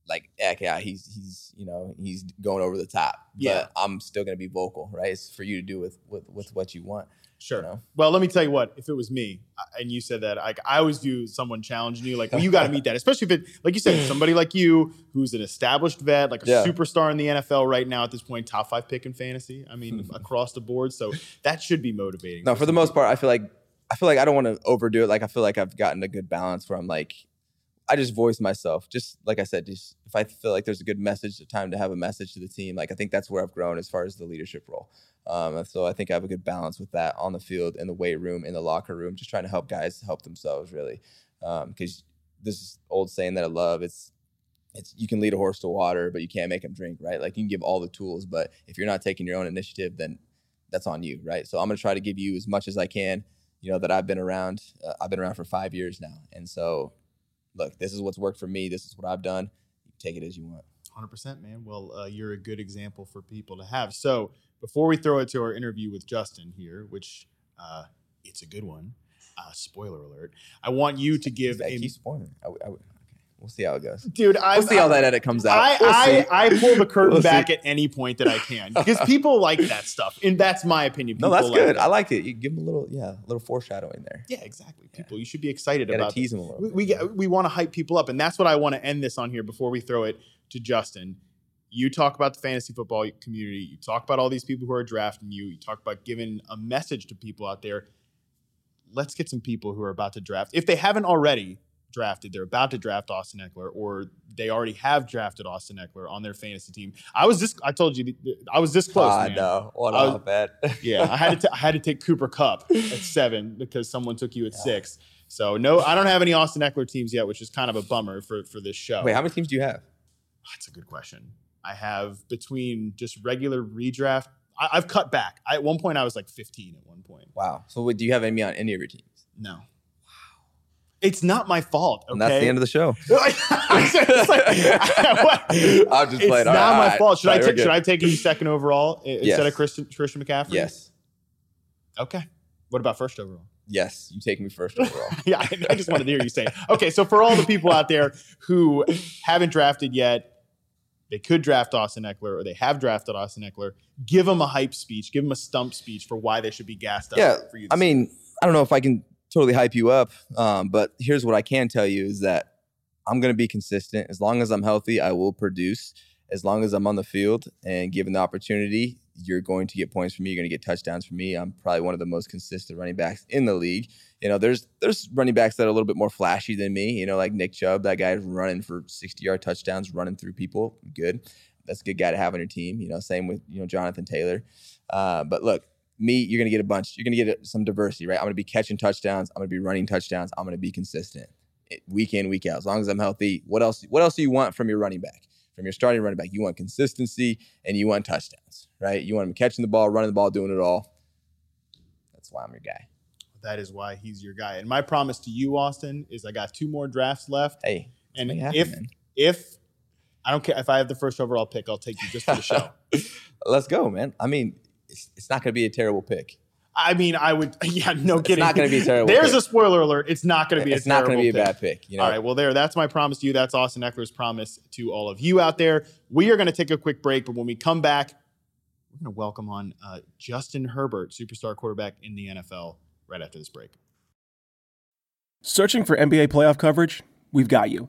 like, heck eh, yeah, he's he's you know he's going over the top. Yeah, I'm still gonna be vocal, right? It's for you to do with with with what you want.
Sure. You know? Well, let me tell you what. If it was me uh, and you said that, like I always do, someone challenging you, like well, you got to meet that, especially if it, like you said, somebody like you who's an established vet, like a yeah. superstar in the NFL right now at this point, top five pick in fantasy. I mean, across the board. So that should be motivating.
No, for, for the most part, I feel like I feel like I don't want to overdo it. Like I feel like I've gotten a good balance where I'm like I just voice myself. Just like I said, just if I feel like there's a good message, a time to have a message to the team. Like I think that's where I've grown as far as the leadership role. Um, so I think I have a good balance with that on the field, in the weight room, in the locker room, just trying to help guys help themselves really. Because um, this old saying that I love, it's it's you can lead a horse to water, but you can't make him drink, right? Like you can give all the tools, but if you're not taking your own initiative, then that's on you, right? So I'm gonna try to give you as much as I can. You know that I've been around. Uh, I've been around for five years now, and so look, this is what's worked for me. This is what I've done. take it as you want.
100%, man. Well, uh, you're a good example for people to have. So before we throw it to our interview with Justin here, which uh, it's a good one, uh, spoiler alert, I want you to give a. Keep spoiling.
I, I, We'll see how it goes,
dude.
I'll we'll see how that edit comes out. I we'll
I, I, pull the curtain we'll back see. at any point that I can because people like that stuff, and that's my opinion. People
no, that's like good. I like it. You give them a little, yeah, a little foreshadowing there.
Yeah, exactly. People, yeah. you should be excited about. Tease them a little. We we, get, we want to hype people up, and that's what I want to end this on here before we throw it to Justin. You talk about the fantasy football community. You talk about all these people who are drafting you. You talk about giving a message to people out there. Let's get some people who are about to draft. If they haven't already, drafted, they're about to draft Austin Ekeler, or they already have drafted Austin Ekeler on their fantasy team. I was this. I told you, I was this close. I man.
What I
bet. yeah, I had to. T- I had to take Cooper Kupp at seven because someone took you at yeah. six. So no, I don't have any Austin Ekeler teams yet, which is kind of a bummer for for this show.
Wait, how many teams do you have?
That's a good question. I have between just regular redraft. I, have cut back. I, at one point, I was like 15. At one point.
Wow. So wait, do you have any on any of your teams?
No. It's not my fault.
Okay? And that's the end of the show. it's like, I'm just it's
not right, my fault. Should I take? Should I take him second overall yes. instead of Christian, Christian McCaffrey?
Yes.
Okay. What about first overall?
Yes, you take me first overall. yeah,
I, I just wanted to hear you say. It. Okay, so for all the people out there who haven't drafted yet, they could draft Austin Ekeler or they have drafted Austin Ekeler. Give them a hype speech. Give them a stump speech for why they should be gassed up.
Yeah, I mean, I don't know if I can totally hype you up. Um, but here's what I can tell you is that I'm going to be consistent. As long as I'm healthy, I will produce. As long as I'm on the field and given the opportunity, you're going to get points from me. You're going to get touchdowns from me. I'm probably one of the most consistent running backs in the league. You know, there's there's running backs that are a little bit more flashy than me. You know, like Nick Chubb, that guy's running for 60 yard touchdowns, running through people. Good, that's a good guy to have on your team. You know, same with you know Jonathan Taylor. Uh, but look, me, you're going to get a bunch. You're going to get uh, some diversity, right? I'm going to be catching touchdowns. I'm going to be running touchdowns. I'm going to be consistent eh, week in, week out. As long as I'm healthy, what else? What else do you want from your running back? From your starting running back, you want consistency and you want touchdowns, right? You want him catching the ball, running the ball, doing it all. That's why I'm your guy.
That is why he's your guy. And my promise to you, Austin, is I got two more drafts left.
Hey,
and if if I don't care if I have the first overall pick, I'll take you just for the show.
Let's go, man. I mean, it's, it's not going to be a terrible pick.
I mean, I would. Yeah, no
kidding. It's not going to be
a
terrible.
There's pick. a spoiler alert. It's not going to be. It's not going to be a pick. bad pick. You know? All right. Well, there. That's my promise to you. That's Austin Ekeler's promise to all of you out there. We are going to take a quick break, but when we come back, we're going to welcome on uh, Justin Herbert, superstar quarterback in the NFL, right after this break.
Searching for NBA playoff coverage? We've got you.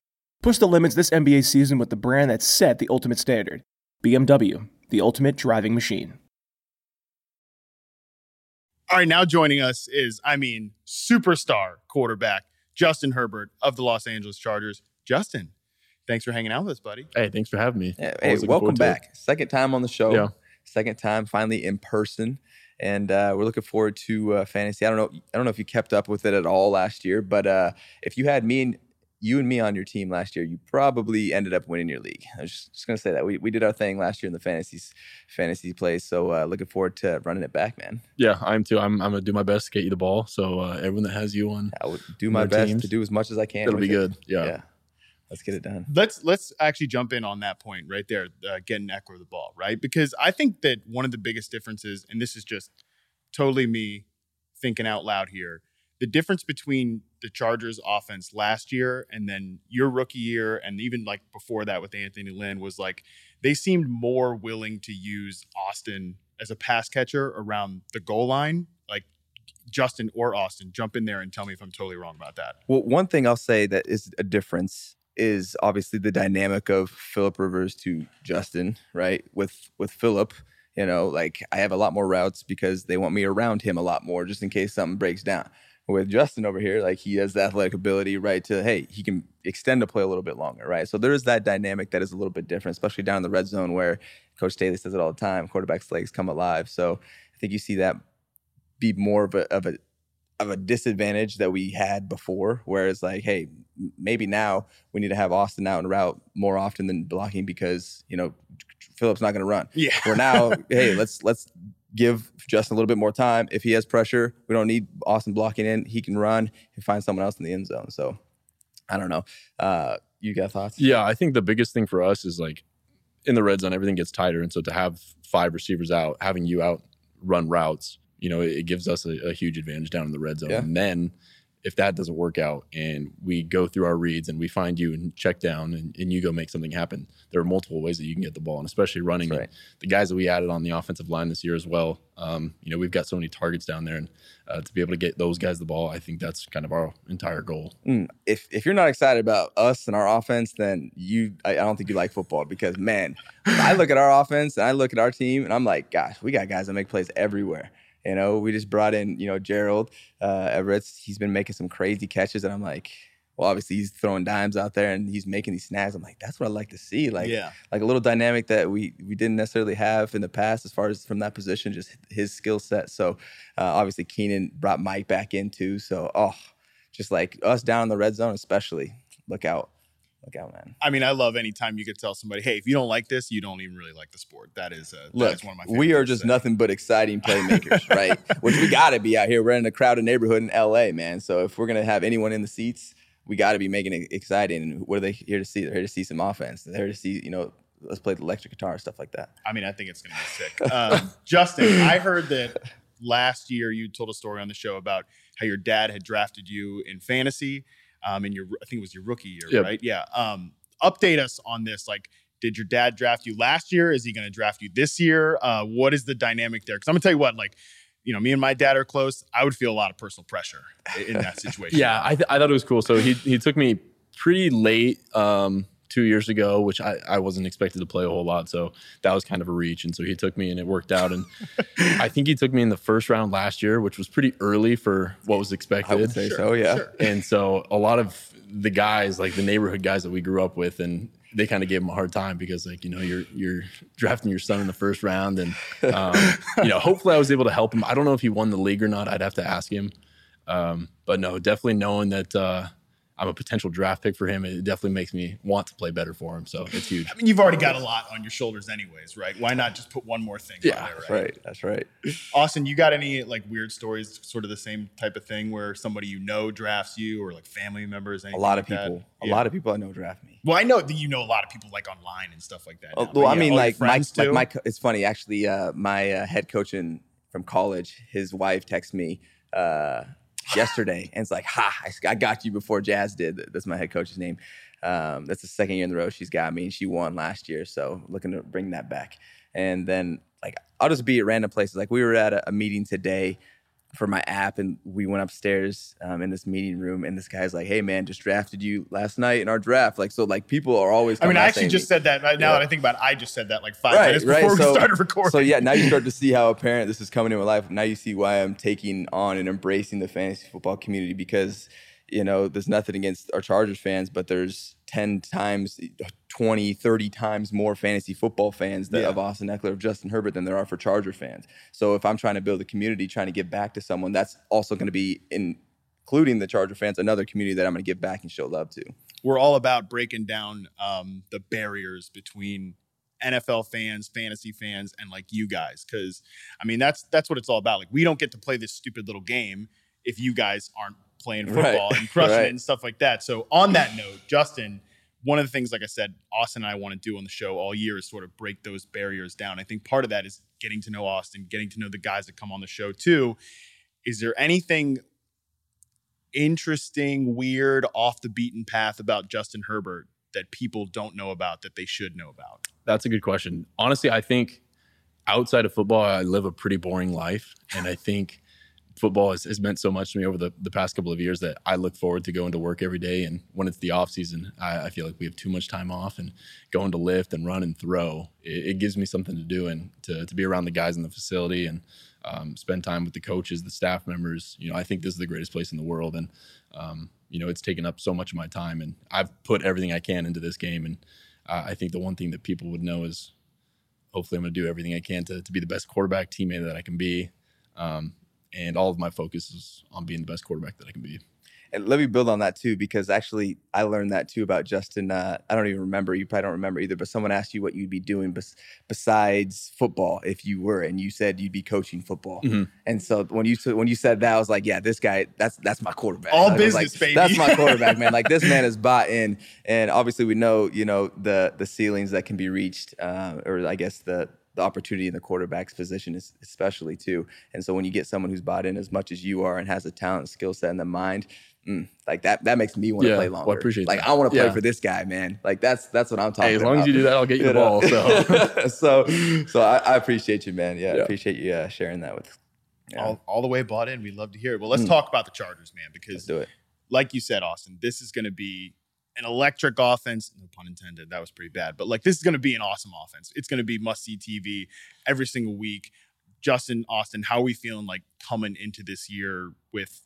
Push the limits this NBA season with the brand that set the ultimate standard BMW, the ultimate driving machine.
All right, now joining us is, I mean, superstar quarterback Justin Herbert of the Los Angeles Chargers. Justin, thanks for hanging out with us, buddy.
Hey, thanks for having me. hey,
welcome back. Second time on the show. Yeah. Second time finally in person. And uh, we're looking forward to uh, fantasy. I don't know. I don't know if you kept up with it at all last year, but uh, if you had me and you and me on your team last year, you probably ended up winning your league. I was just, just gonna say that we, we did our thing last year in the fantasies fantasy place. So uh, looking forward to running it back, man.
Yeah, I'm too. I'm, I'm gonna do my best to get you the ball. So uh, everyone that has you on,
I would do my best teams, to do as much as I can.
It'll be good. It. Yeah. yeah.
Let's get it done.
Let's let's actually jump in on that point right there, uh, getting Ekeler the ball, right? Because I think that one of the biggest differences, and this is just totally me thinking out loud here, the difference between the Chargers offense last year and then your rookie year and even like before that with Anthony Lynn was like they seemed more willing to use Austin as a pass catcher around the goal line. Like Justin or Austin, jump in there and tell me if I'm totally wrong about that.
Well, one thing I'll say that is a difference is obviously the dynamic of Philip Rivers to Justin, right? With with Philip, you know, like I have a lot more routes because they want me around him a lot more just in case something breaks down with Justin over here, like he has the athletic ability, right? To hey, he can extend to play a little bit longer, right? So there is that dynamic that is a little bit different, especially down in the red zone where Coach Staley says it all the time: quarterbacks' legs come alive. So I think you see that be more of a of a of a disadvantage that we had before, where it's like, hey, maybe now we need to have Austin out and route more often than blocking because you know Philip's not going to run. Yeah. Where now, hey, let's let's give Justin a little bit more time. If he has pressure, we don't need Austin blocking in. He can run and find someone else in the end zone. So I don't know. Uh, you got thoughts?
Yeah, I think the biggest thing for us is like in the red zone, everything gets tighter. And so to have five receivers out, having you out run routes, you know, it, it gives us a, a, huge advantage down in the red zone. Yeah. And then if that doesn't work out and we go through our reads and we find you and check down and, and you go make something happen, there are multiple ways that you can get the ball. And especially running right. the guys that we added on the offensive line this year as well. Um, you know, we've got so many targets down there and uh, to be able to get those guys the ball, I think that's kind of our entire goal. Mm,
if, if you're not excited about us and our offense, then you, I, I don't think you like football because man, I look at our offense and I look at our team and I'm like, gosh, we got guys that make plays everywhere. You know, we just brought in, you know, Gerald uh, Everett. He's been making some crazy catches, and I'm like, well, obviously he's throwing dimes out there and he's making these snags. I'm like, that's what I like to see. Like, yeah. like a little dynamic that we we didn't necessarily have in the past as far as from that position, just his skill set. So uh, obviously Keenan brought Mike back in too. So oh, just like us down in the red zone, especially look out. Look out, man.
I mean, I love anytime you could tell somebody, hey, if you don't like this, you don't even really like the sport. That is, uh, Look, that is one of
my We are just nothing but exciting playmakers, right? Which we got to be out here We're in a crowded neighborhood in LA, man. So if we're going to have anyone in the seats, we got to be making it exciting. And what are they here to see? They're here to see some offense. They're here to see, you know, let's play the electric guitar stuff like that.
I mean, I think it's going to be sick. Um, Justin, I heard that last year you told a story on the show about how your dad had drafted you in fantasy um, in your I think it was your rookie year, yep. right? Yeah. Um, update us on this. Like, did your dad draft you last year? Is he going to draft you this year? Uh, what is the dynamic there? Because I'm gonna tell you what, like. You know, me and my dad are close. I would feel a lot of personal pressure in that situation.
yeah, I, th- I thought it was cool. So he he took me pretty late. Um, two years ago, which I, I wasn't expected to play a whole lot. So that was kind of a reach. And so he took me and it worked out. And I think he took me in the first round last year, which was pretty early for what was expected. I would
say sure, so, yeah. Sure.
And so a lot of the guys, like the neighborhood guys that we grew up with and they kind of gave him a hard time because like you know you're you're drafting your son in the first round and um, you know hopefully I was able to help him. I don't know if he won the league or not. I'd have to ask him. Um, but no, definitely knowing that uh, I'm a potential draft pick for him. It definitely makes me want to play better for him. So it's huge. I
mean, you've already got a lot on your shoulders, anyways, right? Why not just put one more thing? Yeah, there, right? right? That's right. Austin, you got any like weird stories, sort of the same type of thing where somebody you know drafts you, or like family members? A lot of
people. That? A yeah. lot of people I know draft me.
Well, I know that you know a lot of people like online and stuff like that. Oh,
now, well, well I mean, like my, like my, it's funny actually. Uh, my uh, head coach in from college, his wife texts me. Uh, yesterday. And it's like, ha, I, got you before Jazz did. That's my head coach's name. Um, that's the second year in the row she's got me, and she won last year. So looking to bring that back. And then like I'll just be at random places. Like we were at a, a meeting today for my app and we went upstairs um, in this meeting room and this guy's like hey man just drafted you last night in our draft like so like people are always
i mean i actually just me, said that now yeah. that i think about it i just said that like five right, minutes before we started recording so
yeah now you start to see how apparent this is coming in my life now you see why i'm taking on and embracing the fantasy football community because you know, there's nothing against our Chargers fans, but there's 10 times, 20, 30 times more fantasy football fans that yeah. of Austin Ekeler, of Justin Herbert than there are for Charger fans. So if I'm trying to build a community, trying to give back to someone, that's also going to be in, including the Charger fans, another community that I'm going to give back and show love to.
We're all about breaking down um, the barriers between NFL fans, fantasy fans, and like you guys. Cause I mean, that's that's what it's all about. Like we don't get to play this stupid little game if you guys aren't playing football right. and crushing right. it and stuff like that. So on that note, Justin, one of the things, like I said, Austin and I want to do on the show all year is sort of break those barriers down. I think part of that is getting to know Austin, getting to know the guys that come on the show too. Is there anything interesting, weird, off the beaten path about Justin Herbert that people don't know about that they should know about?
That's a good question. Honestly, I think outside of football, I live a pretty boring life. And I think football has, has meant so much to me over the, the past couple of years that I look forward to going to work every day. And when it's the off season, I, I feel like we have too much time off and going to lift and run and throw. It, it gives me something to do and to, to be around the guys in the facility and um, spend time with the coaches, the staff members. You know, I think this is the greatest place in the world. And, um, you know, it's taken up so much of my time and I've put everything I can into this game. And uh, I think the one thing that people would know is hopefully I'm going to do everything I can to, to be the best quarterback teammate that I can be. Um, and all of my focus is on being the best quarterback that I can be.
And let me build on that too, because actually I learned that too about Justin. Uh, I don't even remember. You probably don't remember either. But someone asked you what you'd be doing bes- besides football if you were, and you said you'd be coaching football. Mm-hmm. And so when you when you said that, I was like, yeah, this guy, that's that's my quarterback.
All like, business, like, baby.
That's my quarterback, man. like this man is bought in, and obviously we know you know the the ceilings that can be reached, uh, or I guess the the opportunity in the quarterback's position, is, especially too. And so when you get someone who's bought in as much as you are and has a talent, skill set, and the mind, Mm, like that that makes me want to yeah, play longer. Well, I appreciate like that. I want to play yeah. for this guy, man. Like that's that's what I'm talking hey,
as long about. as you
do
that, I'll get you, you the
ball. So so so I, I, appreciate you, man. Yeah, yeah. I appreciate you uh, sharing that with
all, all the way bought in. We love to hear it. Well, let's mm. talk about the Chargers, man, because like you said, Austin, this is gonna be an electric offense. No pun intended. That was pretty bad. But like this is going to be an awesome offense. It's going to be must see TV every single week. Justin Austin, how are we feeling like coming into this year with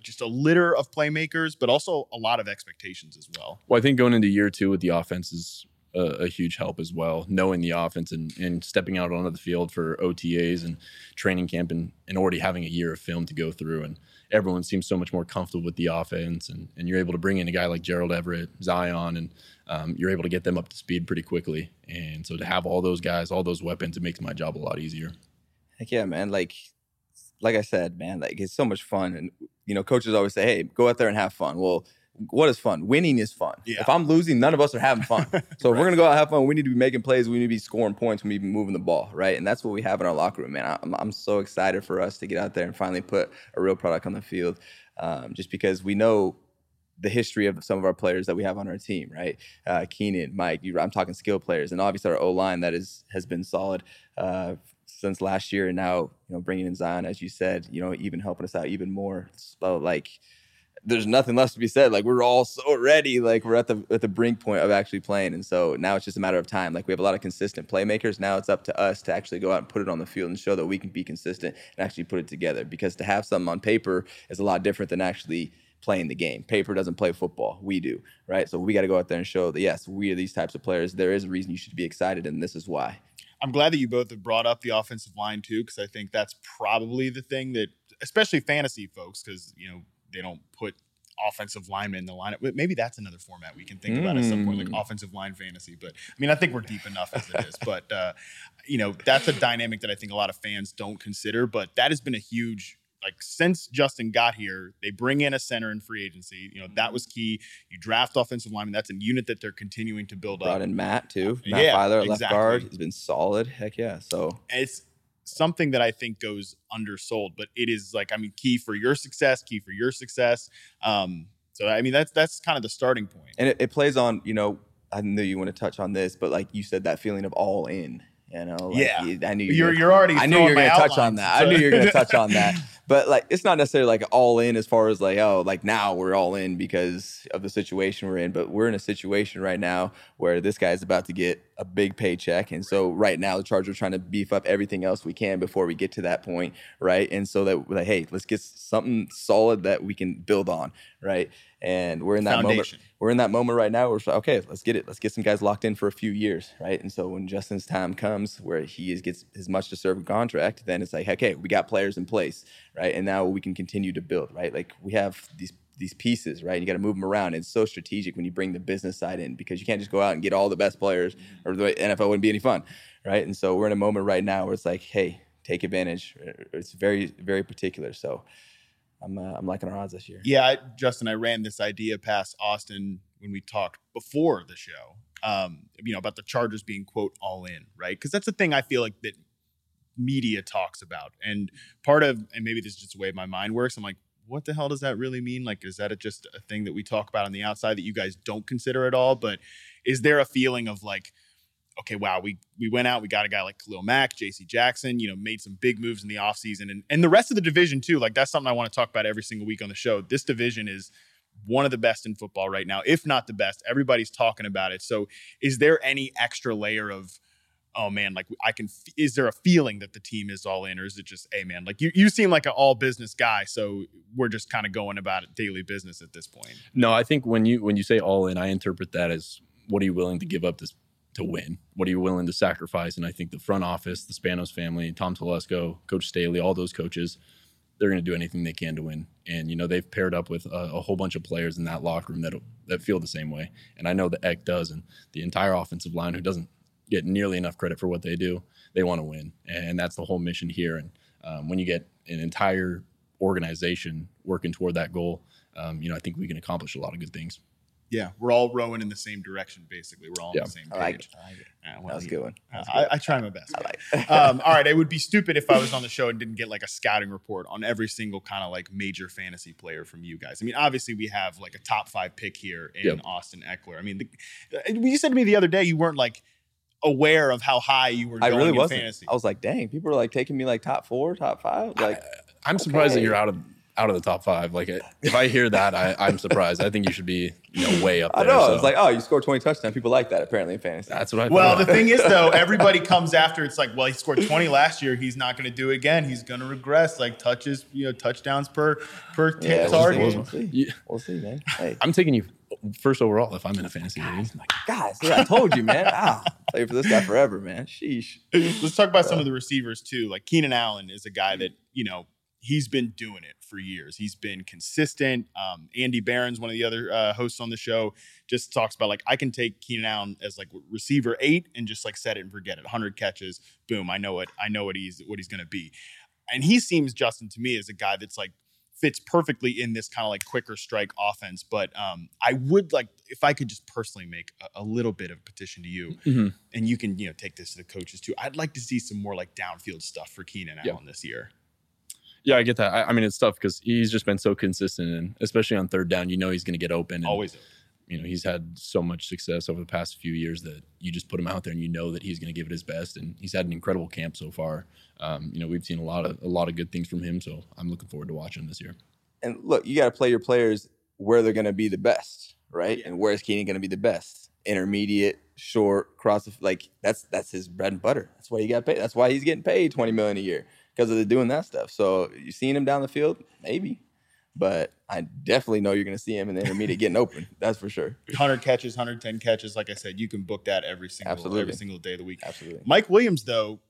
just a litter of playmakers, but also a lot of expectations as well.
Well, I think going into year two with the offense is a, a huge help as well. Knowing the offense and, and, stepping out onto the field for OTAs and training camp and, and already having a year of film to go through and everyone seems so much more comfortable with the offense, and, and you're able to bring in a guy like Gerald Everett, Zion, and um, you're able to get them up to speed pretty quickly. And so to have all those guys, all those weapons, it makes my job a lot easier.
Heck yeah, man! Like, like I said, man, like it's so much fun, and you know, coaches always say, "Hey, go out there and have fun." Well what is fun? Winning is fun. Yeah. If I'm losing, none of us are having fun. So if we're gonna go out and have fun, we need to be making plays. We need to be scoring points. We need to be moving the ball, right? And that's what we have in our locker room, man. I'm, I'm so excited for us to get out there and finally put a real product on the field, um, just because we know the history of some of our players that we have on our team, right? Uh, Keenan, Mike, you, I'm talking skill players, and obviously our O line that is has been solid uh, since last year, and now you know bringing in Zion, as you said, you know even helping us out even more. So like there's nothing left to be said. Like we're all so ready. Like we're at the at the brink point of actually playing, and so now it's just a matter of time. Like we have a lot of consistent playmakers. Now it's up to us to actually go out and put it on the field and show that we can be consistent and actually put it together. Because to have something on paper is a lot different than actually playing the game. Paper doesn't play football. We do, right? So we got to go out there and show that yes, we are these types of players. There is a reason you should be excited, and this is why.
I'm glad that you both have brought up the offensive line too, because I think that's probably the thing that, especially fantasy folks, because you know they don't put offensive linemen in the lineup. But maybe that's another format we can think mm. about at some point, like mm. offensive line fantasy. But I mean, I think we're deep enough as it is. But uh, you know, that's a dynamic that I think a lot of fans don't consider. But that has been a huge like since Justin got here, they bring in a center in free agency. You know that was key. You draft offensive lineman. That's a unit that they're continuing to build Brought up. Brought
in Matt too. Matt yeah, Feiler, exactly. left guard, has been solid. Heck yeah. So
it's something that I think goes undersold, but it is like, I mean, key for your success, key for your success. Um, so, I mean, that's, that's kind of the starting point.
And it, it plays on, you know, I knew you want to touch on this, but like you said, that feeling of all in you know, like,
yeah. I knew
you are
you're already. I knew you were going to
touch on that. So. I knew
you were
going to touch on that. But like, it's not necessarily like all in as far as like, oh, like now we're all in because of the situation we're in. But we're in a situation right now where this guy is about to get a big paycheck, and so right now the Chargers are trying to beef up everything else we can before we get to that point, right? And so that like, hey, let's get something solid that we can build on, right? and we're in that Foundation. moment. We're in that moment right now. Where we're okay. Let's get it. Let's get some guys locked in for a few years, right? And so when Justin's time comes, where he is, gets his much deserved contract, then it's like, okay, we got players in place, right? And now we can continue to build, right? Like we have these these pieces, right? You got to move them around. It's so strategic when you bring the business side in because you can't just go out and get all the best players, or the NFL wouldn't be any fun, right? And so we're in a moment right now where it's like, hey, take advantage. It's very very particular. So. I'm uh, I'm liking our odds this year.
Yeah, I, Justin, I ran this idea past Austin when we talked before the show. Um, you know about the Chargers being quote all in, right? Because that's the thing I feel like that media talks about, and part of, and maybe this is just the way my mind works. I'm like, what the hell does that really mean? Like, is that a, just a thing that we talk about on the outside that you guys don't consider at all? But is there a feeling of like okay, wow, we we went out, we got a guy like Khalil Mack, JC Jackson, you know, made some big moves in the offseason and, and the rest of the division too. Like that's something I want to talk about every single week on the show. This division is one of the best in football right now, if not the best. Everybody's talking about it. So is there any extra layer of oh man, like I can, f- is there a feeling that the team is all in, or is it just, hey man, like you, you seem like an all business guy, so we're just kind of going about it daily business at this point.
No, I think when you when you say all in, I interpret that as what are you willing to give up this to win? What are you willing to sacrifice? And I think the front office, the Spanos family, Tom Telesco, Coach Staley, all those coaches, they're going to do anything they can to win. And you know they've paired up with a, a whole bunch of players in that locker room that that feel the same way. And I know the Eck does, and the entire offensive line who doesn't get nearly enough credit for what they do. They want to win, and that's the whole mission here. And um, when you get an entire organization working toward that goal, um, you know I think we can accomplish a lot of good things
yeah, we're all rowing in the same direction. Basically, we're all on the same page. I like it.
Uh, well, that was a uh, good one. Uh,
I, I, try my best. I like um, all right, it would be stupid if I was on the show and didn't get like a scouting report on every single kind of like major fantasy player from you guys. I mean, obviously we have like a top five pick here in yep. Austin Ekeler. I mean, the, uh, you said to me the other day you weren't like aware of how high you were. I really wasn't. Fantasy. I
was like, dang, people are like taking me like top four, top five. Like,
I, am okay. surprised that you're out of out of the top five. Like if I hear that, I, I'm surprised. I think you should be you know, way up there. I
know. So. It's like, oh, you scored 20 touchdowns. People like that apparently in fantasy.
That's what
I.
Well,
the thing is though, everybody comes after. It's like, well, he scored 20 last year. He's not going to do it again. He's going to regress. Like touches, you know, touchdowns per per t-
yeah,
target.
We'll see. We'll see, man.
Hey. I'm taking you first overall if I'm in a fantasy league. Like,
guys, yeah, I told you, man. I'll play for this guy forever, man. Sheesh.
Let's talk about some uh, of the receivers too. Like Keenan Allen is a guy that you know he's been doing it for years. He's been consistent. Um, Andy Behrens's one of the other uh, hosts on the show. Just talks about like I can take Keenan Allen as like receiver eight and just like set it and forget it. Hundred catches, boom. I know it. I know what he's what he's gonna be. And he seems Justin to me as a guy that's like fits perfectly in this kind of like quicker strike offense. But um, I would like if I could just personally make a, a little bit of petition to you, mm-hmm. and you can you know take this to the coaches too. I'd like to see some more like downfield stuff for Keenan yeah. Allen this year.
Yeah, I get that. I, I mean, it's tough because he's just been so consistent, and especially on third down, you know he's going to get open. And,
Always.
You know, he's had so much success over the past few years that you just put him out there and you know that he's going to give it his best. And he's had an incredible camp so far. Um, you know, we've seen a lot of a lot of good things from him, so I'm looking forward to watching this year.
And look, you got to play your players where they're going to be the best, right? Yeah. And where is Keenan going to be the best? Intermediate, short, cross, like that's that's his bread and butter. That's why he got paid. That's why he's getting paid 20 million a year because of the doing that stuff. So you seeing him down the field, maybe, but I definitely know you're going to see him in the intermediate getting open. That's for sure.
100 catches, 110 catches. Like I said, you can book that every single Absolutely. every single day of the week.
Absolutely.
Mike Williams though,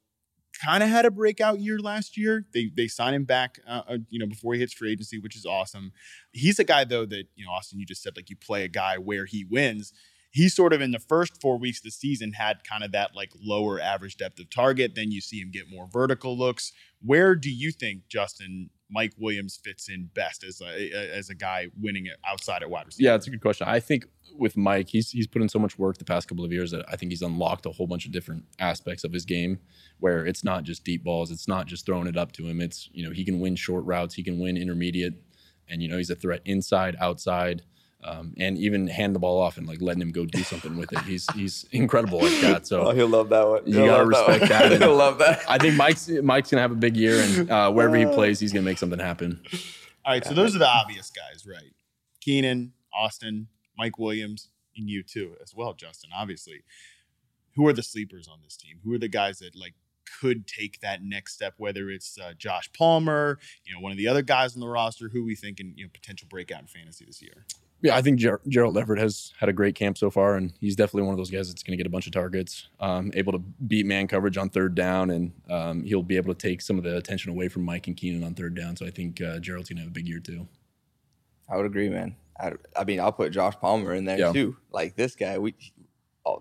kind of had a breakout year last year. They they sign him back, uh, uh, you know, before he hits free agency, which is awesome. He's a guy though that you know, Austin, you just said like you play a guy where he wins he sort of in the first four weeks of the season had kind of that like lower average depth of target. Then you see him get more vertical looks. Where do you think Justin Mike Williams fits in best as a as a guy winning it outside at wide receiver?
Yeah, it's a good question. I think with Mike, he's he's put in so much work the past couple of years that I think he's unlocked a whole bunch of different aspects of his game where it's not just deep balls, it's not just throwing it up to him. It's you know he can win short routes, he can win intermediate, and you know he's a threat inside, outside um, and even hand the ball off and like letting him go do something with it. He's he's incredible like that. So
oh, he'll love that one. He'll you gotta
respect that. that. he'll love that. I think Mike's Mike's gonna have a big year, and uh, wherever he uh. plays, he's gonna make something happen.
All right, so those are the obvious guys, right? Keenan, Austin, Mike Williams, and you too as well, Justin. Obviously, who are the sleepers on this team? Who are the guys that like could take that next step, whether it's uh, Josh Palmer, you know, one of the other guys on the roster, who we think in you know, potential breakout in fantasy this year.
Yeah, I think Ger- Gerald Everett has had a great camp so far, and he's definitely one of those guys that's going to get a bunch of targets, um, able to beat man coverage on third down, and um, he'll be able to take some of the attention away from Mike and Keenan on third down. So I think uh, Gerald's going to have a big year too. I
would agree, man. I, I mean, I'll put Josh Palmer in there yeah. too. Like this guy, we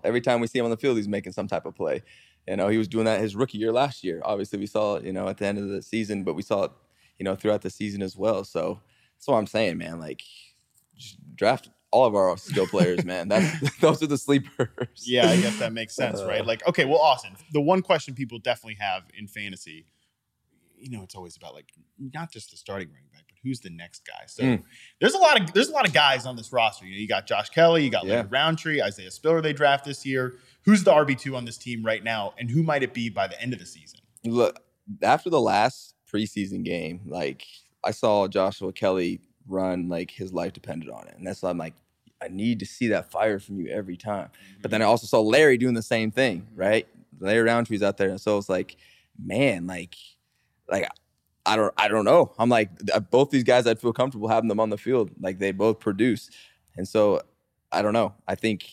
every time we see him on the field, he's making some type of play. You know, he was doing that his rookie year last year. Obviously, we saw you know, at the end of the season, but we saw it, you know, throughout the season as well. So that's what I'm saying, man. Like draft all of our skill players, man. That's those are the sleepers.
Yeah, I guess that makes sense, uh, right? Like, okay, well, Austin, the one question people definitely have in fantasy, you know, it's always about like not just the starting running back, but who's the next guy. So mm. there's a lot of there's a lot of guys on this roster. You know, you got Josh Kelley, you got yeah. Rountree, Isaiah Spiller. They draft this year. Who's the RB two on this team right now, and who might it be by the end of the season?
Look, after the last preseason game, like I saw Joshua Kelley run like his life depended on it. And that's why I'm like, I need to see that fire from you every time. Mm-hmm. But then mm-hmm. I also saw Larry doing the same thing, mm-hmm. right? Larry Rountree's out there, and so it's like, man, like, like I don't, I don't know. I'm like uh, both these guys. I'd feel comfortable having them on the field. Like they both produce, and so I don't know. I think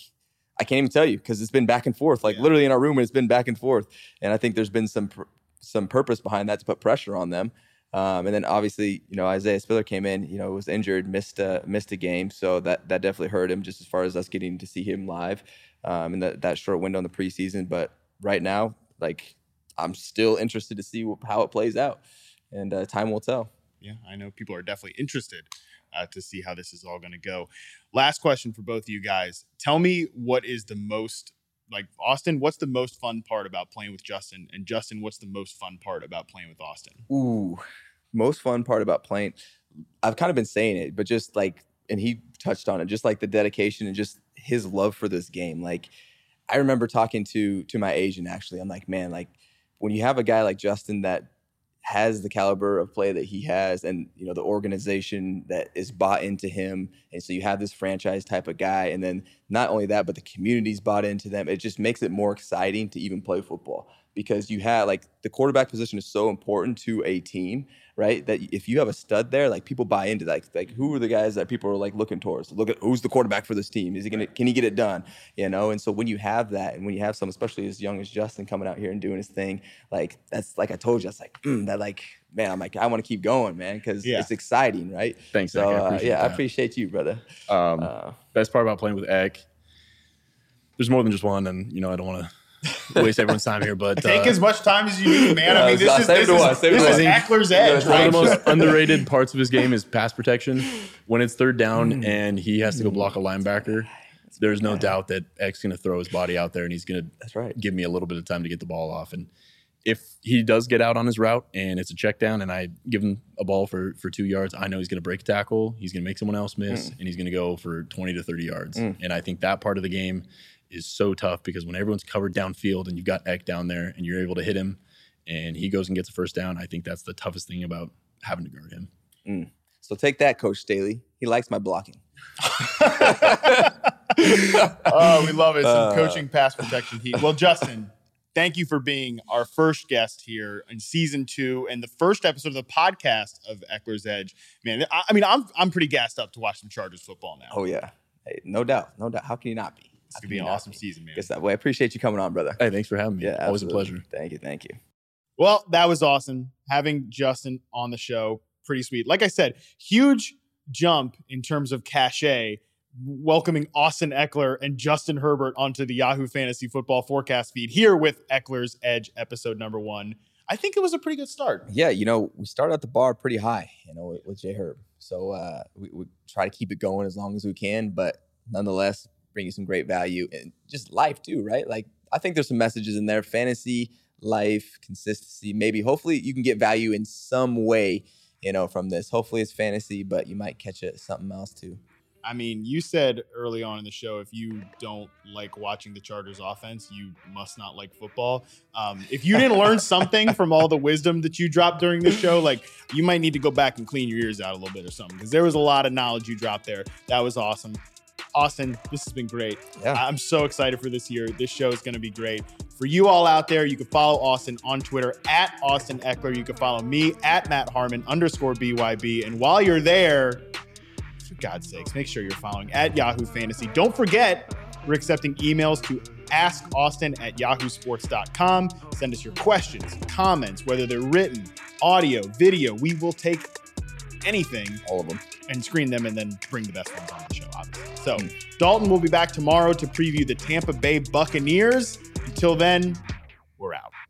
I can't even tell you because it's been back and forth. Like yeah. literally in our room, it's been back and forth. And I think there's been some pr- some purpose behind that to put pressure on them. Um, and then obviously, you know, Isaiah Spiller came in, you know, was injured, missed a, missed a game. So that, that definitely hurt him just as far as us getting to see him live um, in that, that short window in the preseason. But right now, like, I'm still interested to see how it plays out. And uh, time will tell.
Yeah, I know people are definitely interested uh, to see how this is all going to go. Last question for both of you guys. Tell me what is the most like Austin, what's the most fun part about playing with Justin? And Justin, what's the most fun part about playing with Austin?
Ooh, most fun part about playing. I've kind of been saying it, but just like, and he touched on it, just like the dedication and just his love for this game. Like, I remember talking to to my agent actually. I'm like, man, like when you have a guy like Justin that has the caliber of play that he has and you know the organization that is bought into him and so you have this franchise type of guy and then not only that but the community's bought into them it just makes it more exciting to even play football because you have like the quarterback position is so important to a team right? That if you have a stud there, like people buy into like like who are the guys that people are like looking towards? Look at who's the quarterback for this team? Is he gonna can he get it done? You know, and so when you have that and when you have some, especially as young as Justin coming out here and doing his thing, like that's like I told you, that's like mm, that like man, I'm like I want to keep going, man, because yeah. it's exciting, right?
Thanks, so, I uh,
yeah,
that.
I appreciate you, brother. Um,
uh, best part about playing with Eck, there's more than just one, and you know I don't want to waste everyone's time here, but
take uh, as much time as you need, man. I mean, this is this, is, this is Ekeler's edge. One of
the most underrated parts of his game is pass protection. When it's third down hmm. and he has to go block a hmm. linebacker, there's no doubt that Eck's going to throw his body out there and he's going to
that's right.
give me a little bit of time to get the ball off. And if he does get out on his route and it's a check down and I give him a ball for, for two yards, I know he's going to break a tackle, he's going to make someone else miss, mm. and he's going to go for 20 to 30 yards. Mm. And I think that part of the game – is so tough because when everyone's covered downfield and you've got Eck down there and you're able to hit him and he goes and gets a first down, I think that's the toughest thing about having to guard him.
Mm. So take that, Coach Staley. He likes my blocking.
oh, we love it. Some uh, coaching pass protection heat. Well, Justin, thank you for being our first guest here in season two and the first episode of the podcast of Ekeler's Edge. Man, I, I mean, I'm I'm pretty gassed up to watch some Chargers football now.
Oh yeah, hey, no doubt, no doubt. How can you not be?
It's gonna be an awesome season, man.
Good that way. I appreciate you coming on, brother.
Hey, thanks for having me. Yeah, always a pleasure.
Thank you, thank you.
Well, that was awesome having Justin on the show. Pretty sweet. Like I said, huge jump in terms of cachet. Welcoming Austin Ekeler and Justin Herbert onto the Yahoo Fantasy Football Forecast feed here with Ekeler's Edge episode number one. I think it was a pretty good start.
Yeah, you know, we started at the bar pretty high, you know, with, with J Herb. So uh, we, we, try to keep it going as long as we can, but nonetheless, bring you some great value and just life too, right? Like I think there's some messages in there, fantasy, life, consistency, maybe hopefully you can get value in some way, you know, from this. Hopefully it's fantasy, but you might catch it something else too.
I mean, you said early on in the show if you don't like watching the Chargers offense, you must not like football. Um, if you didn't learn something from all the wisdom that you dropped during the show, like you might need to go back and clean your ears out a little bit or something because there was a lot of knowledge you dropped there. That was awesome. Austin, this has been great. Yeah. I'm so excited for this year. This show is going to be great. For you all out there, you can follow Austin on Twitter at Austin Ekeler. You can follow me at Matt Harmon underscore BYB. And while you're there, for God's sakes, make sure you're following at Yahoo Fantasy. Don't forget, we're accepting emails to askaustin at yahoosports.com. Send us your questions, comments, whether they're written, audio, video. We will take anything,
all of them,
and screen them and then bring the best ones on the show, obviously. So mm. Dalton will be back tomorrow to preview the Tampa Bay Buccaneers. Until then, we're out.